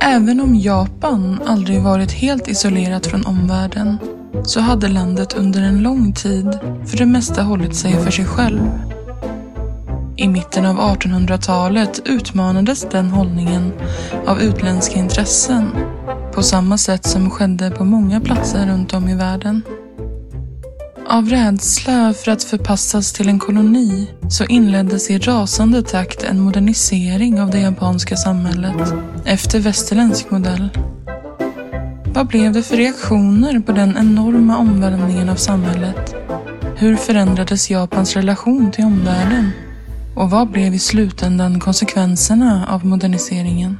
Även om Japan aldrig varit helt isolerat från omvärlden så hade landet under en lång tid för det mesta hållit sig för sig själv. I mitten av 1800-talet utmanades den hållningen av utländska intressen på samma sätt som skedde på många platser runt om i världen. Av rädsla för att förpassas till en koloni så inleddes i rasande takt en modernisering av det japanska samhället efter västerländsk modell. Vad blev det för reaktioner på den enorma omvälvningen av samhället? Hur förändrades Japans relation till omvärlden? Och vad blev i slutändan konsekvenserna av moderniseringen?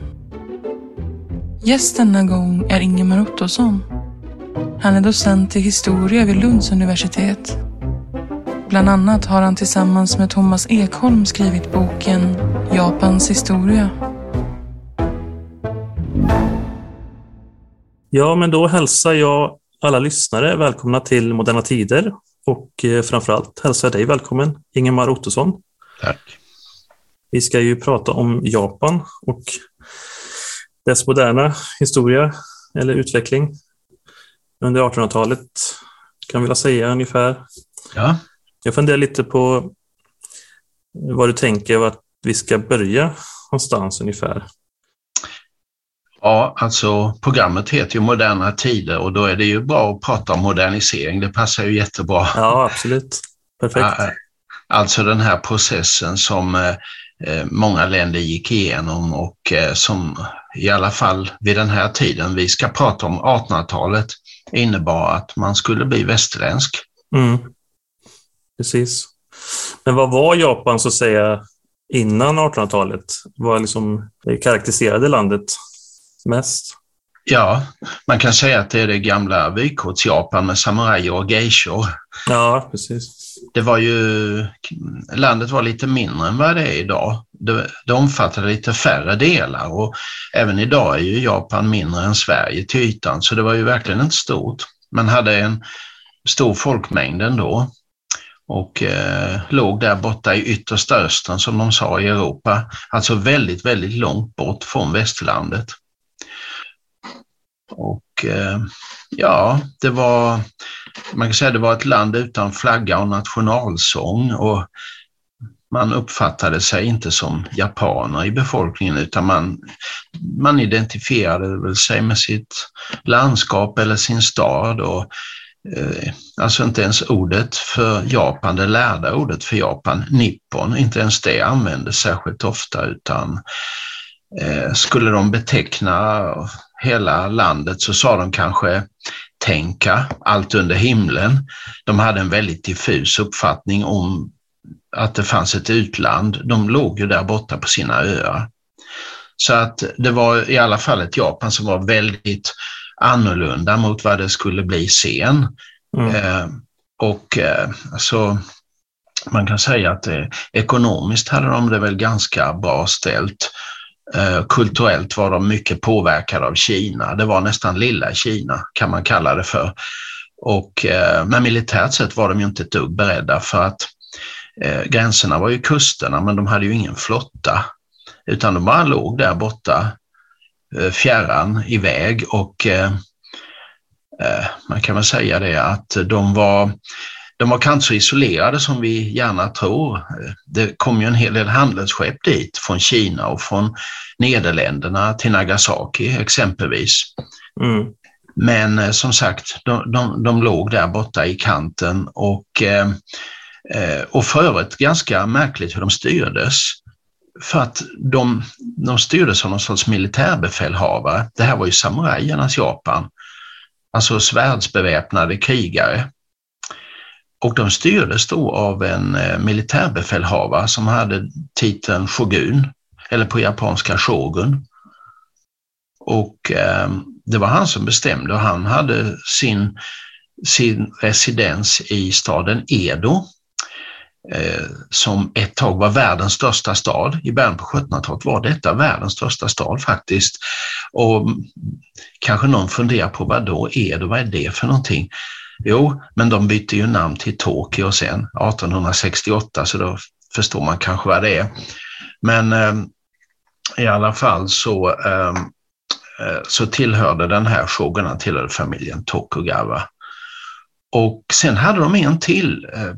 Gäst denna gång är Ingemar Ottosson. Han är docent i historia vid Lunds universitet. Bland annat har han tillsammans med Thomas Ekholm skrivit boken Japans historia. Ja, men då hälsar jag alla lyssnare välkomna till Moderna Tider och eh, framförallt hälsar jag dig välkommen, Ingemar Ottosson. Tack. Vi ska ju prata om Japan och dess moderna historia eller utveckling under 1800-talet, kan vi väl säga ungefär. Ja. Jag funderar lite på vad du tänker att vi ska börja någonstans ungefär. Ja, alltså programmet heter ju Moderna tider och då är det ju bra att prata om modernisering. Det passar ju jättebra. Ja, absolut. Perfekt. Alltså den här processen som eh, många länder gick igenom och eh, som i alla fall vid den här tiden vi ska prata om 1800-talet innebar att man skulle bli västerländsk. Mm. Precis. Men vad var Japan så att säga innan 1800-talet? Vad liksom karaktäriserade landet mest? Ja, man kan säga att det är det gamla vykorts-Japan med samurajer och geishor. Ja, precis. Det var ju, landet var lite mindre än vad det är idag. Det, det omfattade lite färre delar och även idag är ju Japan mindre än Sverige till ytan, så det var ju verkligen inte stort. Man hade en stor folkmängd ändå och eh, låg där borta i yttersta östern som de sa i Europa, alltså väldigt, väldigt långt bort från västerlandet. Och eh, ja, det var, man kan säga det var ett land utan flagga och nationalsång och man uppfattade sig inte som japaner i befolkningen utan man, man identifierade väl sig med sitt landskap eller sin stad och eh, alltså inte ens ordet för Japan, det lärda ordet för Japan, nippon, inte ens det användes särskilt ofta utan eh, skulle de beteckna hela landet så sa de kanske tänka, allt under himlen. De hade en väldigt diffus uppfattning om att det fanns ett utland. De låg ju där borta på sina öar. Så att det var i alla fall ett Japan som var väldigt annorlunda mot vad det skulle bli sen. Mm. Eh, och eh, alltså, man kan säga att eh, ekonomiskt hade de det väl ganska bra ställt. Eh, kulturellt var de mycket påverkade av Kina. Det var nästan lilla Kina kan man kalla det för. Och, eh, men militärt sett var de ju inte ett dugg beredda för att eh, gränserna var ju kusterna men de hade ju ingen flotta utan de bara låg där borta eh, fjärran iväg och eh, eh, man kan väl säga det att de var de var kanske så isolerade som vi gärna tror. Det kom ju en hel del handelsskepp dit från Kina och från Nederländerna till Nagasaki exempelvis. Mm. Men eh, som sagt, de, de, de låg där borta i kanten och, eh, eh, och för övrigt ganska märkligt hur de styrdes. För att de, de styrdes som någon sorts militärbefälhavare. Det här var ju samurajernas Japan, alltså svärdsbeväpnade krigare. Och de styrdes då av en eh, militärbefälhavare som hade titeln shogun, eller på japanska shogun. Och eh, det var han som bestämde och han hade sin, sin residens i staden Edo eh, som ett tag var världens största stad. I början på 1700-talet var detta världens största stad faktiskt. Och kanske någon funderar på vad då Edo, vad är det för någonting? Jo, men de bytte ju namn till Tokyo sen 1868 så då förstår man kanske vad det är. Men eh, i alla fall så eh, eh så tillhörde den här shogunen tillhörde familjen Tokugawa. Och sen hade de en till, eh,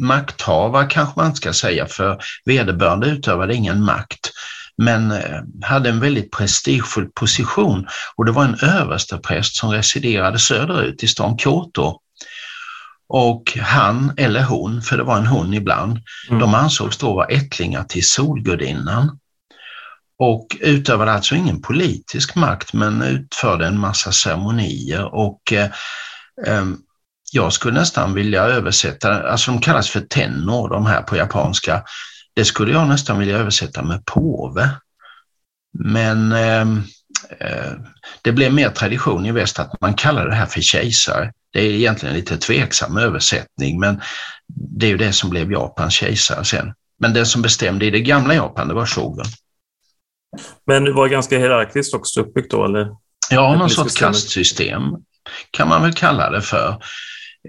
makthavare kanske man ska säga, för vederbörande utövade ingen makt, men eh, hade en väldigt prestigefull position och det var en överstepräst som residerade söderut i stan Kyoto. Och han eller hon, för det var en hon ibland, mm. de ansågs då vara ättlingar till Solgudinnan och utövade alltså ingen politisk makt men utförde en massa ceremonier och eh, ehm, jag skulle nästan vilja översätta, alltså de kallas för tenno de här på japanska, det skulle jag nästan vilja översätta med påve. Men eh, det blev mer tradition i väst att man kallar det här för kejsare. Det är egentligen lite tveksam översättning men det är ju det som blev Japans kejsare sen. Men den som bestämde i det gamla Japan, det var shogun. Men det var ganska hierarkiskt också uppbyggt då, eller? Ja, någon sorts kastsystem kan man väl kalla det för.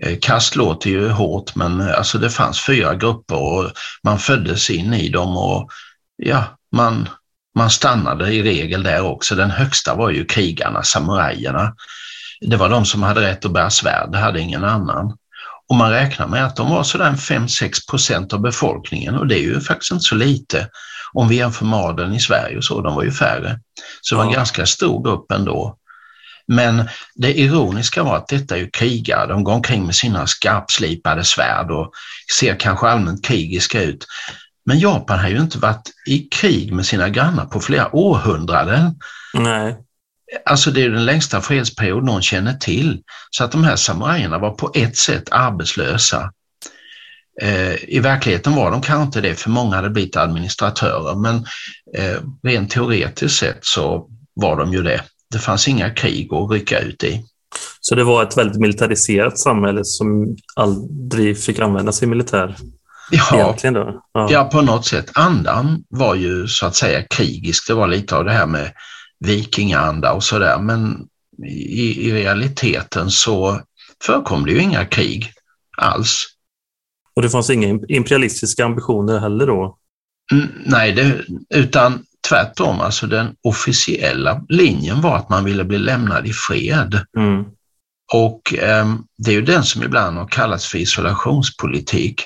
Eh, kast låter ju hårt, men alltså det fanns fyra grupper och man föddes in i dem och ja, man, man stannade i regel där också. Den högsta var ju krigarna, samurajerna. Det var de som hade rätt att bära svärd, det hade ingen annan. Och man räknar med att de var sådär 5-6 procent av befolkningen och det är ju faktiskt inte så lite om vi jämför med adeln i Sverige och så, de var ju färre. Så det var en ganska stor grupp ändå. Men det ironiska var att detta är ju krigare, de går omkring med sina skarpslipade svärd och ser kanske allmänt krigiska ut. Men Japan har ju inte varit i krig med sina grannar på flera århundraden. Nej. Alltså det är den längsta fredsperiod någon känner till. Så att de här samurajerna var på ett sätt arbetslösa. Eh, I verkligheten var de kanske inte det, för många hade blivit administratörer, men eh, rent teoretiskt sett så var de ju det. Det fanns inga krig att rycka ut i. Så det var ett väldigt militariserat samhälle som aldrig fick använda sin militär? Ja, ja. ja, på något sätt. Andan var ju så att säga krigisk. Det var lite av det här med vikingaanda och sådär, men i, i realiteten så förekom det ju inga krig alls. Och det fanns inga imperialistiska ambitioner heller då? Mm, nej, det, utan tvärtom, alltså den officiella linjen var att man ville bli lämnad i fred. Mm. Och eh, det är ju den som ibland har kallats för isolationspolitik.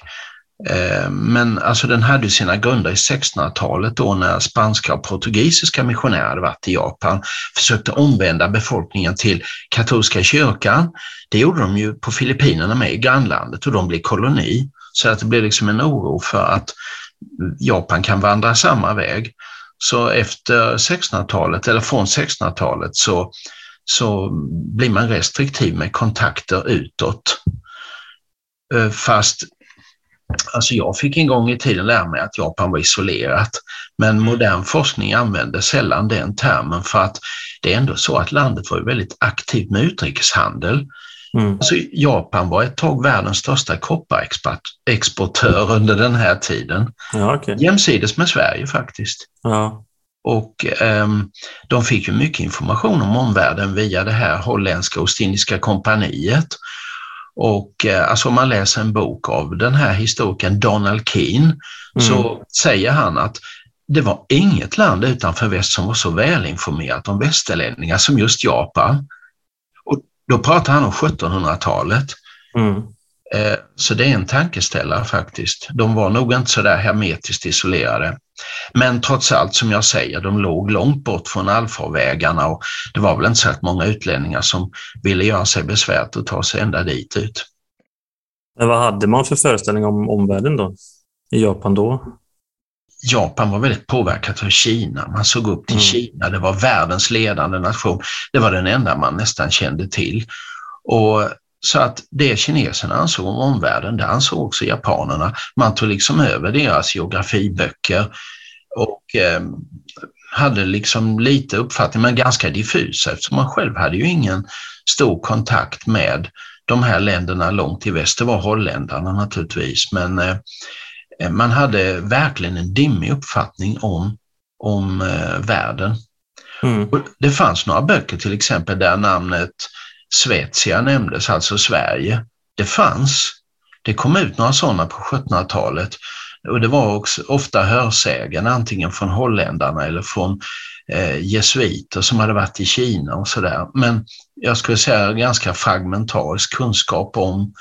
Eh, men alltså den hade sina grunder i 1600-talet då när spanska och portugisiska missionärer hade varit i Japan, försökte omvända befolkningen till katolska kyrkan. Det gjorde de ju på Filippinerna med i grannlandet och de blev koloni. Så att det blev liksom en oro för att Japan kan vandra samma väg. Så efter 1600-talet, eller från 1600-talet, så, så blir man restriktiv med kontakter utåt. Eh, fast Alltså jag fick en gång i tiden lära mig att Japan var isolerat, men modern forskning använder sällan den termen för att det är ändå så att landet var väldigt aktivt med utrikeshandel. Mm. Alltså Japan var ett tag världens största kopparexportör under den här tiden. Ja, okay. Jämsides med Sverige faktiskt. Ja. Och eh, de fick ju mycket information om omvärlden via det här holländska Ostindiska kompaniet. Och eh, alltså om man läser en bok av den här historikern Donald Keane mm. så säger han att det var inget land utanför väst som var så välinformerat om västerlänningar som just Japan. Då pratar han om 1700-talet. Mm. Eh, så det är en tankeställare faktiskt. De var nog inte så där hermetiskt isolerade. Men trots allt, som jag säger, de låg långt bort från allfarvägarna och det var väl inte så många utlänningar som ville göra sig besväret att ta sig ända dit ut. Men vad hade man för föreställning om omvärlden då? I Japan då? Japan var väldigt påverkat av Kina. Man såg upp till mm. Kina. Det var världens ledande nation. Det var den enda man nästan kände till. Och så att det kineserna ansåg om omvärlden, det ansåg också japanerna. Man tog liksom över deras geografiböcker och eh, hade liksom lite uppfattning, men ganska diffusa eftersom man själv hade ju ingen stor kontakt med de här länderna långt i väst. Det var holländarna naturligtvis, men Eh, man hade verkligen en dimmig uppfattning om, om eh, världen. Mm. Det fanns några böcker till exempel där namnet Svetia nämndes, alltså Sverige. Det fanns. Det kom ut några sådana på 1700-talet och det var också ofta hörsägen antingen från holländarna eller från eh, jesuiter som hade varit i Kina och sådär. Men jag skulle säga ganska fragmentarisk kunskap om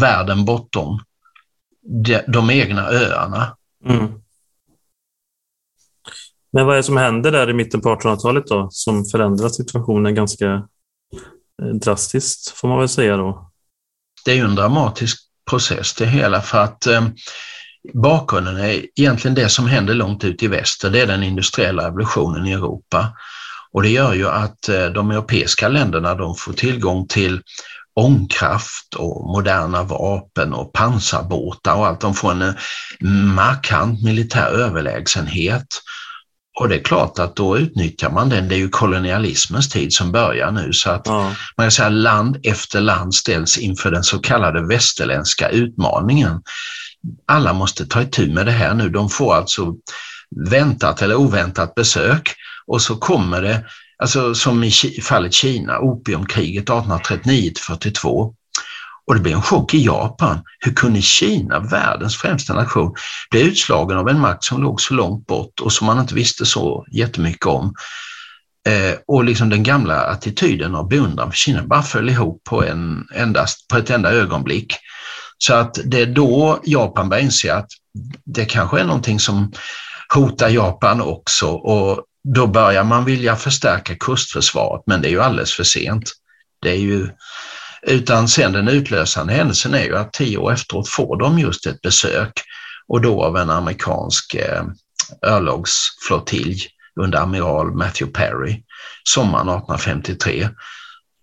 världen bortom de, de egna öarna. Mm. Men vad är det som händer där i mitten på 1800-talet då, som förändrar situationen ganska Eh, drastiskt, får man väl säga då? Det är ju en dramatisk process det hela för att eh, bakgrunden är egentligen det som händer långt ut i väster, det är den industriella revolutionen i Europa. Och det gör ju att eh, de europeiska länderna de får tillgång till ångkraft och moderna vapen och pansarbåtar och allt. De får en eh, markant militär överlägsenhet. Och det är klart att då utnyttjar man den. Det är ju kolonialismens tid som börjar nu så att ja. man kan säga land efter land ställs inför den så kallade västerländska utmaningen. Alla måste ta itu med det här nu. De får alltså väntat eller oväntat besök och så kommer det Alltså som i fallet Kina, opiumkriget 1839-42. Och det blev en chock i Japan. Hur kunde Kina, världens främsta nation, bli utslagen av en makt som låg så långt bort och som man inte visste så jättemycket om? Eh, och liksom den gamla attityden av beundran för Kina bara föll ihop på, en, endast, på ett enda ögonblick. Så att det är då Japan börjar inse att det kanske är någonting som hotar Japan också och då börjar man vilja förstärka kustförsvaret, men det är ju alldeles för sent. Det är ju, utan sen den utlösande händelsen är ju att tio år efteråt får de just ett besök och då av en amerikansk eh, örlogsflottilj under amiral Matthew Perry sommaren 1853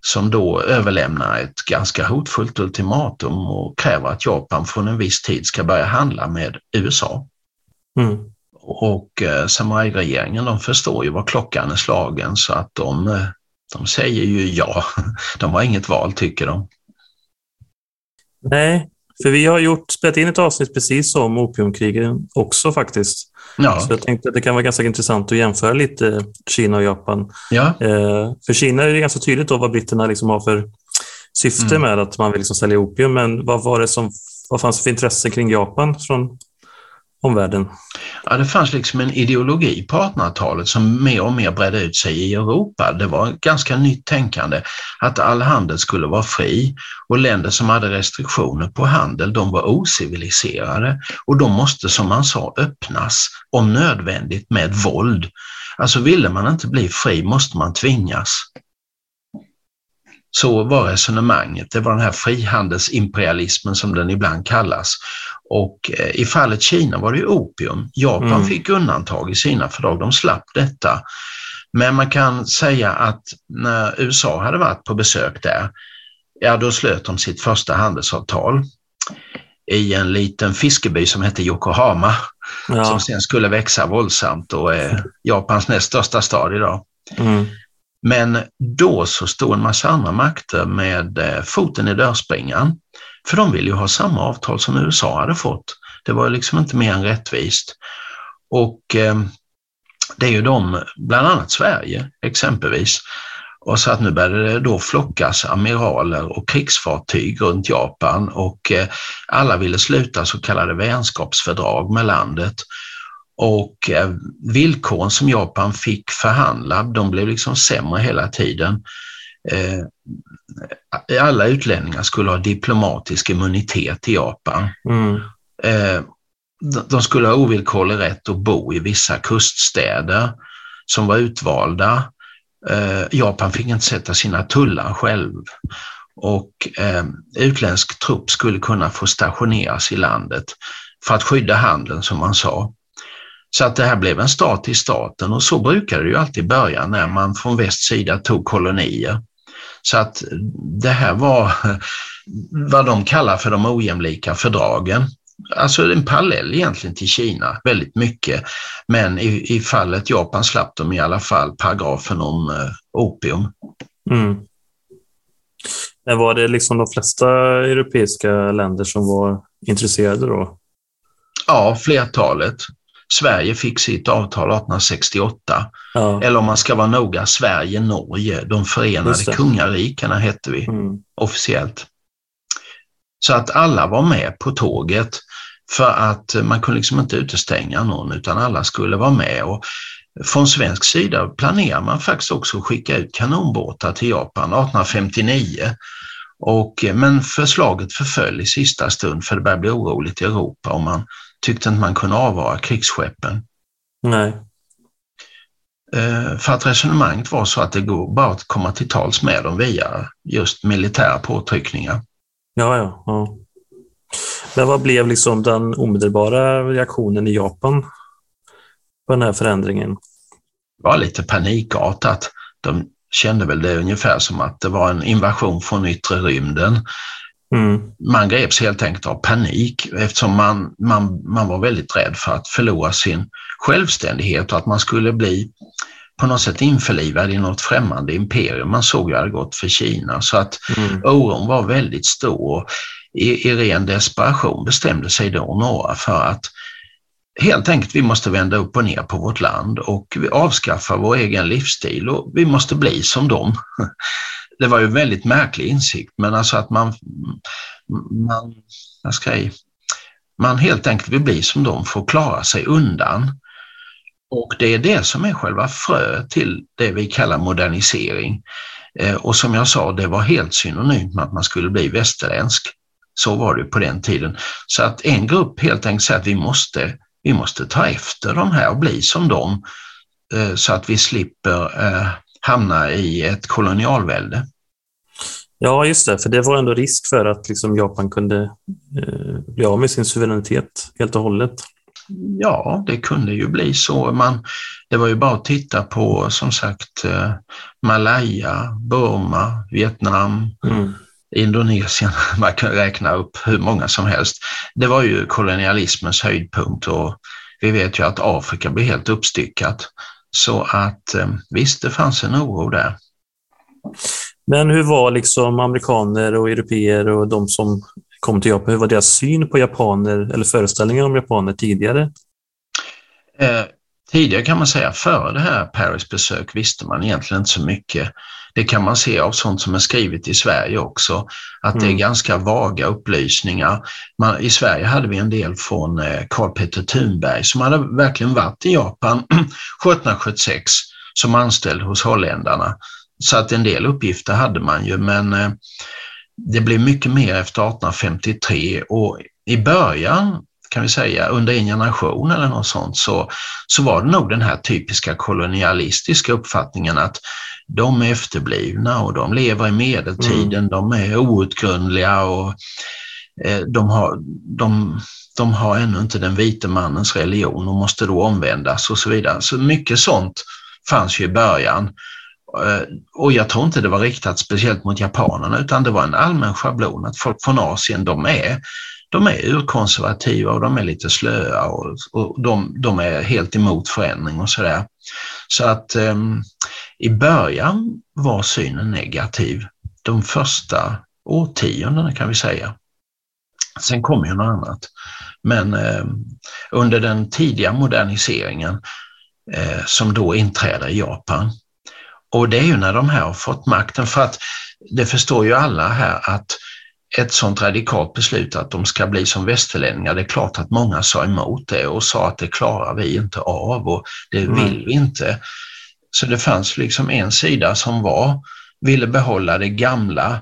som då överlämnar ett ganska hotfullt ultimatum och kräver att Japan från en viss tid ska börja handla med USA. Mm. Och eh, samurajregeringen de förstår ju vad klockan är slagen så att de, eh, de säger ju ja. De har inget val tycker de. Nej, för vi har gjort, spelat in ett avsnitt precis om opiumkrigen också faktiskt. Ja. Så jag tänkte att det kan vara ganska intressant att jämföra lite Kina och Japan. Ja. Eh, för Kina är det ganska tydligt då vad britterna liksom har för syfte mm. med att man vill liksom sälja opium, men vad var det som vad fanns det för intresse kring Japan från omvärlden? Ja, det fanns liksom en ideologi på 1800-talet som mer och mer bredde ut sig i Europa. Det var ganska nytt tänkande att all handel skulle vara fri och länder som hade restriktioner på handel, de var ociviliserade och de måste, som man sa, öppnas om nödvändigt med våld. Alltså ville man inte bli fri måste man tvingas. Så var resonemanget. Det var den här frihandelsimperialismen som den ibland kallas. Och eh, i fallet Kina var det opium. Japan mm. fick undantag i sina fördrag, de slapp detta. Men man kan säga att när USA hade varit på besök där, ja då slöt de sitt första handelsavtal i en liten fiskeby som hette Yokohama, ja. som sen skulle växa våldsamt och är Japans näst största stad idag. Mm. Men då så stod en massa andra makter med eh, foten i dörrspringan. För de ville ju ha samma avtal som USA hade fått. Det var liksom inte mer än rättvist. Och eh, det är ju de, bland annat Sverige exempelvis, och så att nu började det då flockas amiraler och krigsfartyg runt Japan och eh, alla ville sluta så kallade vänskapsfördrag med landet. Och eh, villkoren som Japan fick förhandla, de blev liksom sämre hela tiden. Eh, alla utlänningar skulle ha diplomatisk immunitet i Japan. Mm. Eh, de skulle ha ovillkorlig rätt att bo i vissa kuststäder som var utvalda. Japan fick inte sätta sina tullar själv och utländsk trupp skulle kunna få stationeras i landet för att skydda handeln som man sa. Så att det här blev en stat i staten och så brukade det ju alltid börja när man från västsida tog kolonier. Så att det här var vad de kallar för de ojämlika fördragen. Alltså en parallell egentligen till Kina väldigt mycket. Men i, i fallet Japan slapp de i alla fall paragrafen om eh, opium. Mm. Men var det liksom de flesta europeiska länder som var intresserade då? Ja, flertalet. Sverige fick sitt avtal 1868. Ja. Eller om man ska vara noga, Sverige-Norge, de förenade kungarikena hette vi mm. officiellt. Så att alla var med på tåget för att man kunde liksom inte utestänga någon utan alla skulle vara med. Och från svensk sida planerar man faktiskt också att skicka ut kanonbåtar till Japan 1859. Och, men förslaget förföll i sista stund för det började bli oroligt i Europa och man tyckte inte man kunde avvara krigsskeppen. Nej. Eh, för att resonemanget var så att det går bara att komma till tals med dem via just militära påtryckningar. Ja, ja. ja. Men vad blev liksom den omedelbara reaktionen i Japan på den här förändringen? Det var lite panikartat. De kände väl det ungefär som att det var en invasion från yttre rymden. Mm. Man greps helt enkelt av panik eftersom man, man, man var väldigt rädd för att förlora sin självständighet och att man skulle bli på något sätt införlivad i något främmande imperium. Man såg ju att det hade gått för Kina så att mm. oron var väldigt stor. I, I ren desperation bestämde sig då några för att helt enkelt vi måste vända upp och ner på vårt land och avskaffa vår egen livsstil och vi måste bli som dem. Det var ju en väldigt märklig insikt, men alltså att man, man, jag ska säga, man helt enkelt vill bli som dem för att klara sig undan. Och det är det som är själva frö till det vi kallar modernisering. Eh, och som jag sa, det var helt synonymt med att man skulle bli västerländsk. Så var det på den tiden. Så att en grupp helt enkelt säger att vi måste, vi måste ta efter de här och bli som dem eh, så att vi slipper eh, hamna i ett kolonialvälde. Ja, just det, för det var ändå risk för att liksom Japan kunde eh, bli av med sin suveränitet helt och hållet. Ja, det kunde ju bli så. Man, det var ju bara att titta på som sagt eh, Malaya, Burma, Vietnam, mm. Indonesien. Man kan räkna upp hur många som helst. Det var ju kolonialismens höjdpunkt och vi vet ju att Afrika blev helt uppstyckat. Så att eh, visst, det fanns en oro där. Men hur var liksom amerikaner och europeer och de som kom till Japan, hur var deras syn på japaner eller föreställningar om japaner tidigare? Eh, tidigare kan man säga, före det här Paris besök visste man egentligen inte så mycket. Det kan man se av sånt som är skrivet i Sverige också, att mm. det är mm. ganska vaga upplysningar. Man, I Sverige hade vi en del från eh, Karl Petter Thunberg som hade verkligen varit i Japan 1776 som anställd hos holländarna. Så att en del uppgifter hade man ju, men eh, det blev mycket mer efter 1853 och i början kan vi säga under en generation eller något sånt så, så var det nog den här typiska kolonialistiska uppfattningen att de är efterblivna och de lever i medeltiden, mm. de är outgrundliga och eh, de, har, de, de har ännu inte den vite mannens religion och måste då omvändas och så vidare. Så mycket sånt fanns ju i början. Eh, och jag tror inte det var riktat speciellt mot japanerna utan det var en allmän schablon att folk från Asien de är, de är urkonservativa och de är lite slöa och, och de, de är helt emot förändring och sådär. Så att um, i början var synen negativ. De första årtiondena kan vi säga. Sen kom ju något annat. Men eh, under den tidiga moderniseringen eh, som då inträder i Japan och det är ju när de här har fått makten, för att det förstår ju alla här att ett sånt radikalt beslut att de ska bli som västerlänningar, det är klart att många sa emot det och sa att det klarar vi inte av och det mm. vill vi inte. Så det fanns liksom en sida som var, ville behålla det gamla,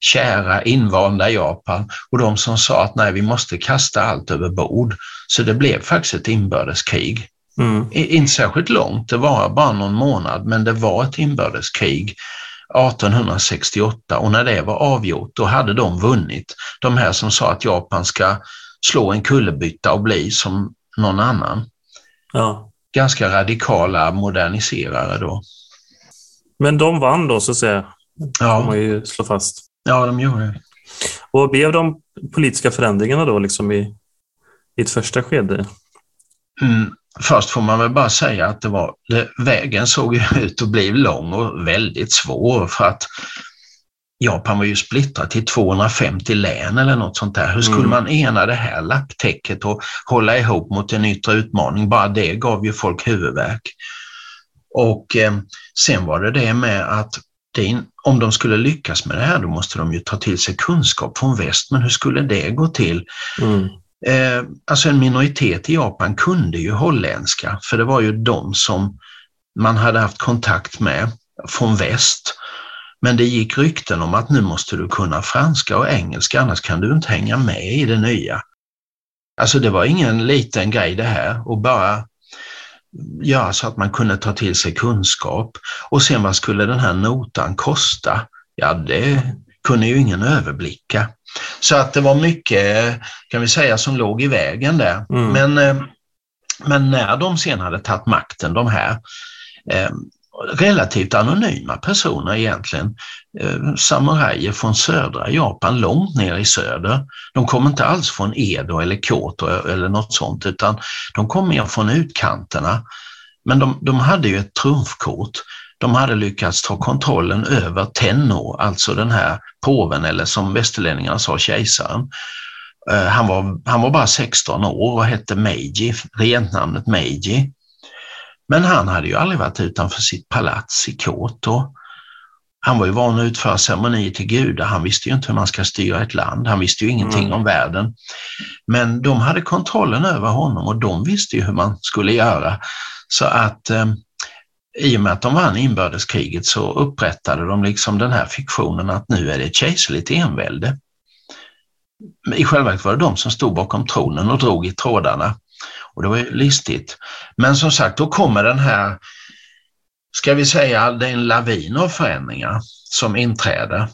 kära, invanda Japan och de som sa att nej, vi måste kasta allt över bord. Så det blev faktiskt ett inbördeskrig. Mm. Inte särskilt långt, det var bara någon månad, men det var ett inbördeskrig 1868 och när det var avgjort, då hade de vunnit. De här som sa att Japan ska slå en kullerbytta och bli som någon annan. Ja. Ganska radikala moderniserare då. Men de vann då, så att säga? Ja. får man ju slå fast. Ja, de gjorde det. Och blev de politiska förändringarna då liksom i, i ett första skede? Mm. Först får man väl bara säga att det var, det, vägen såg ut att bli lång och väldigt svår för att Japan var ju splittrat till 250 län eller något sånt där. Hur skulle mm. man ena det här lapptäcket och hålla ihop mot en yttre utmaning? Bara det gav ju folk huvudvärk. Och eh, sen var det det med att det, om de skulle lyckas med det här, då måste de ju ta till sig kunskap från väst. Men hur skulle det gå till? Mm. Eh, alltså en minoritet i Japan kunde ju holländska, för det var ju de som man hade haft kontakt med från väst. Men det gick rykten om att nu måste du kunna franska och engelska, annars kan du inte hänga med i det nya. Alltså det var ingen liten grej det här och bara göra så att man kunde ta till sig kunskap. Och sen vad skulle den här notan kosta? Ja, det kunde ju ingen överblicka. Så att det var mycket, kan vi säga, som låg i vägen där. Mm. Men, eh, men när de sen hade tagit makten, de här, eh, relativt anonyma personer egentligen, eh, samurajer från södra Japan, långt ner i söder. De kom inte alls från Edo eller Kyoto eller något sånt, utan de kom mer från utkanterna. Men de, de hade ju ett trumfkort. De hade lyckats ta kontrollen över Tenno, alltså den här påven, eller som västerlänningarna sa, kejsaren. Eh, han var, han var bara 16 år och hette Meiji, regentnamnet Meiji. Men han hade ju aldrig varit utanför sitt palats i Kyoto. Han var ju van att utföra ceremonier till gudar. Han visste ju inte hur man ska styra ett land. Han visste ju ingenting mm. om världen. Men de hade kontrollen över honom och de visste ju hur man skulle göra. Så att eh, i och med att de vann inbördeskriget så upprättade de liksom den här fiktionen att nu är det ett kejserligt envälde. I själva verket var det de som stod bakom tronen och drog i trådarna. Och det var ju listigt. Men som sagt, då kommer den här, ska vi säga, det är en lavin av förändringar som inträder.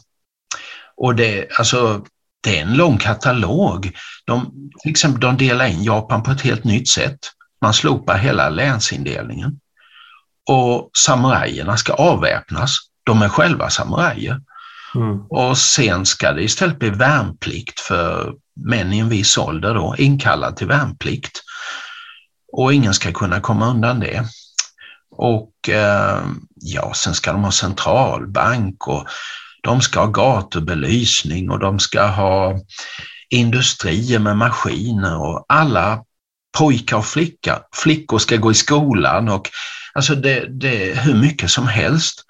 Och det, alltså, det är en lång katalog. De, till exempel, de delar in Japan på ett helt nytt sätt. Man slopar hela länsindelningen. Och samurajerna ska avväpnas. De är själva samurajer. Mm. Och sen ska det istället bli värnplikt för män i en viss ålder då, inkallad till värnplikt och ingen ska kunna komma undan det. Och eh, ja, sen ska de ha centralbank och de ska ha gatubelysning och de ska ha industrier med maskiner och alla pojkar och flicka, flickor ska gå i skolan och alltså det, det är hur mycket som helst.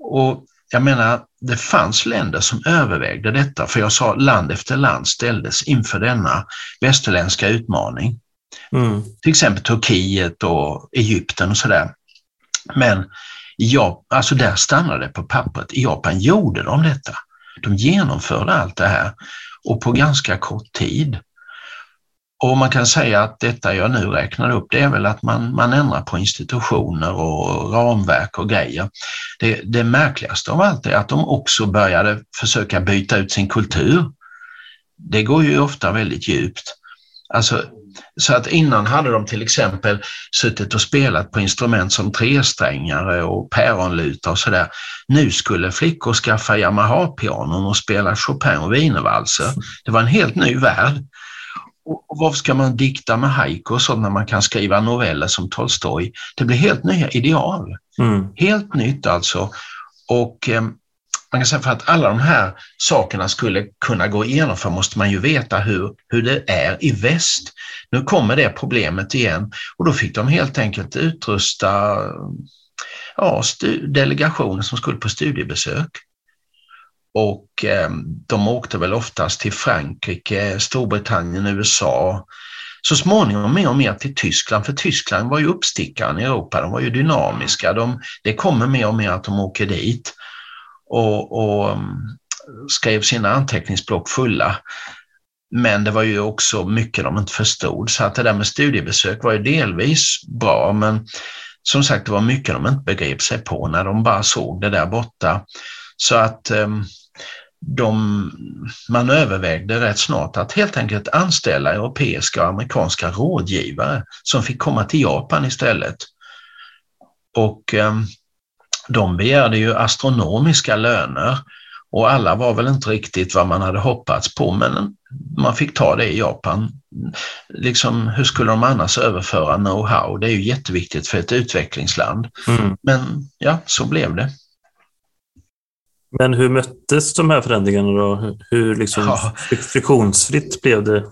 Och jag menar, det fanns länder som övervägde detta, för jag sa land efter land ställdes inför denna västerländska utmaning. Mm. Till exempel Turkiet och Egypten och sådär. Men ja, alltså där stannade det på pappret. I Japan gjorde de detta. De genomförde allt det här och på ganska kort tid. Och man kan säga att detta jag nu räknar upp, det är väl att man, man ändrar på institutioner och ramverk och grejer. Det, det märkligaste av allt är att de också började försöka byta ut sin kultur. Det går ju ofta väldigt djupt. Alltså så att innan hade de till exempel suttit och spelat på instrument som tresträngare och päronluta och sådär. Nu skulle flickor skaffa Yamaha-pianon och spela Chopin och wienervalser. Det var en helt ny värld. Och varför ska man dikta med haiku och sånt när man kan skriva noveller som Tolstoj? Det blir helt nya ideal. Mm. Helt nytt alltså. Och eh, man kan säga för att alla de här sakerna skulle kunna gå igenom för måste man ju veta hur, hur det är i väst. Nu kommer det problemet igen och då fick de helt enkelt utrusta ja, delegationer som skulle på studiebesök. Och eh, de åkte väl oftast till Frankrike, Storbritannien, USA. Så småningom mer och mer till Tyskland, för Tyskland var ju uppstickaren i Europa, de var ju dynamiska. De, det kommer mer och mer att de åker dit och, och mm, skrev sina anteckningsblock fulla. Men det var ju också mycket de inte förstod, så att det där med studiebesök var ju delvis bra, men som sagt, det var mycket de inte begrep sig på när de bara såg det där borta. Så att mm, de, man övervägde rätt snart att helt enkelt anställa europeiska och amerikanska rådgivare som fick komma till Japan istället. Och mm, de begärde ju astronomiska löner och alla var väl inte riktigt vad man hade hoppats på, men man fick ta det i Japan. Liksom, hur skulle de annars överföra know-how? Det är ju jätteviktigt för ett utvecklingsland. Mm. Men ja, så blev det. Men hur möttes de här förändringarna då? Hur liksom ja. friktionsfritt blev det?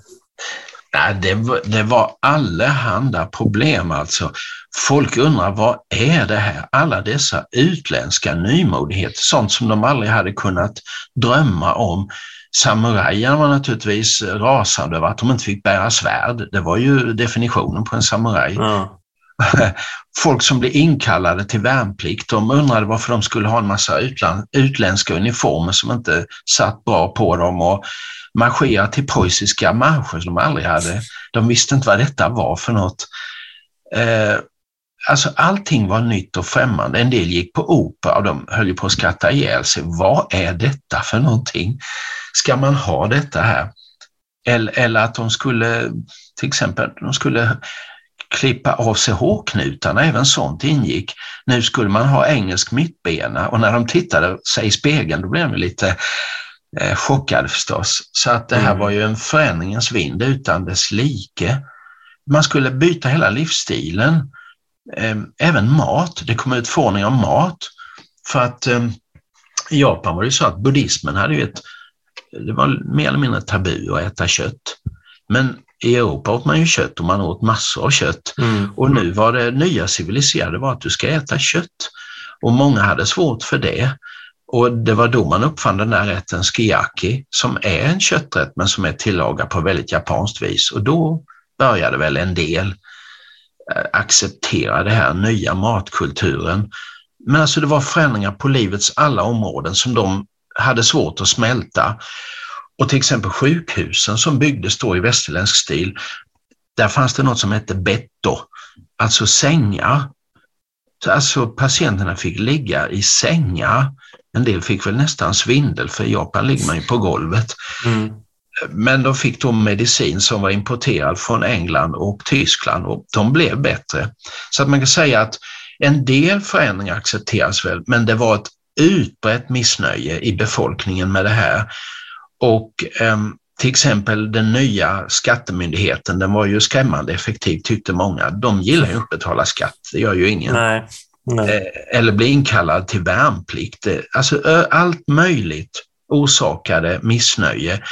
Nej, det, det var allehanda problem alltså. Folk undrar vad är det här? Alla dessa utländska nymodigheter, sånt som de aldrig hade kunnat drömma om, Samurajerna var naturligtvis rasande över att de inte fick bära svärd. Det var ju definitionen på en samuraj. Ja. Folk som blev inkallade till värnplikt, de undrade varför de skulle ha en massa utländska uniformer som inte satt bra på dem och marschera till preussiska marscher som de aldrig hade. De visste inte vad detta var för något. Eh, alltså allting var nytt och främmande. En del gick på opera och de höll ju på att skratta ihjäl sig. Vad är detta för någonting? Ska man ha detta här? Eller, eller att de skulle, till exempel, de skulle klippa av sig hårknutarna, även sånt ingick. Nu skulle man ha engelsk mittbena och när de tittade sig i spegeln då blev de lite eh, chockade förstås. Så att det här Mm. var ju en förändringens vind utan dess like. Man skulle byta hela livsstilen, eh, även mat. Det kom ut förordningar om mat för att eh, i Japan var det ju så att buddhismen hade ju ett, det var mer eller mindre tabu att äta kött. Men i Europa åt man ju kött och man åt massor av kött. Mm. Och nu var det nya civiliserade var att du ska äta kött. Och många hade svårt för det. Och det var då man uppfann den där rätten skiaki som är en kötträtt men som är tillagad på väldigt japanskt vis. Och då började väl en del eh, acceptera den här nya matkulturen. Men alltså det var förändringar på livets alla områden som de hade svårt att smälta. Och till exempel sjukhusen som byggdes då i västerländsk stil, där fanns det något som hette betto, alltså sängar. Alltså patienterna fick ligga i sängar. En del fick väl nästan svindel, för i Japan ligger man ju på golvet. Mm. Men de fick då medicin som var importerad från England och Tyskland och de blev bättre. Så att man kan säga att en del förändringar accepteras väl, men det var ett utbrett missnöje i befolkningen med det här. Och ehm, till exempel den nya skattemyndigheten, den var ju skrämmande effektiv tyckte många. De gillar ju inte att betala skatt, det gör ju ingen. Nej. Nej. Eh, eller bli inkallad till värnplikt. Eh, Alltså allt möjligt orsakade missnöje.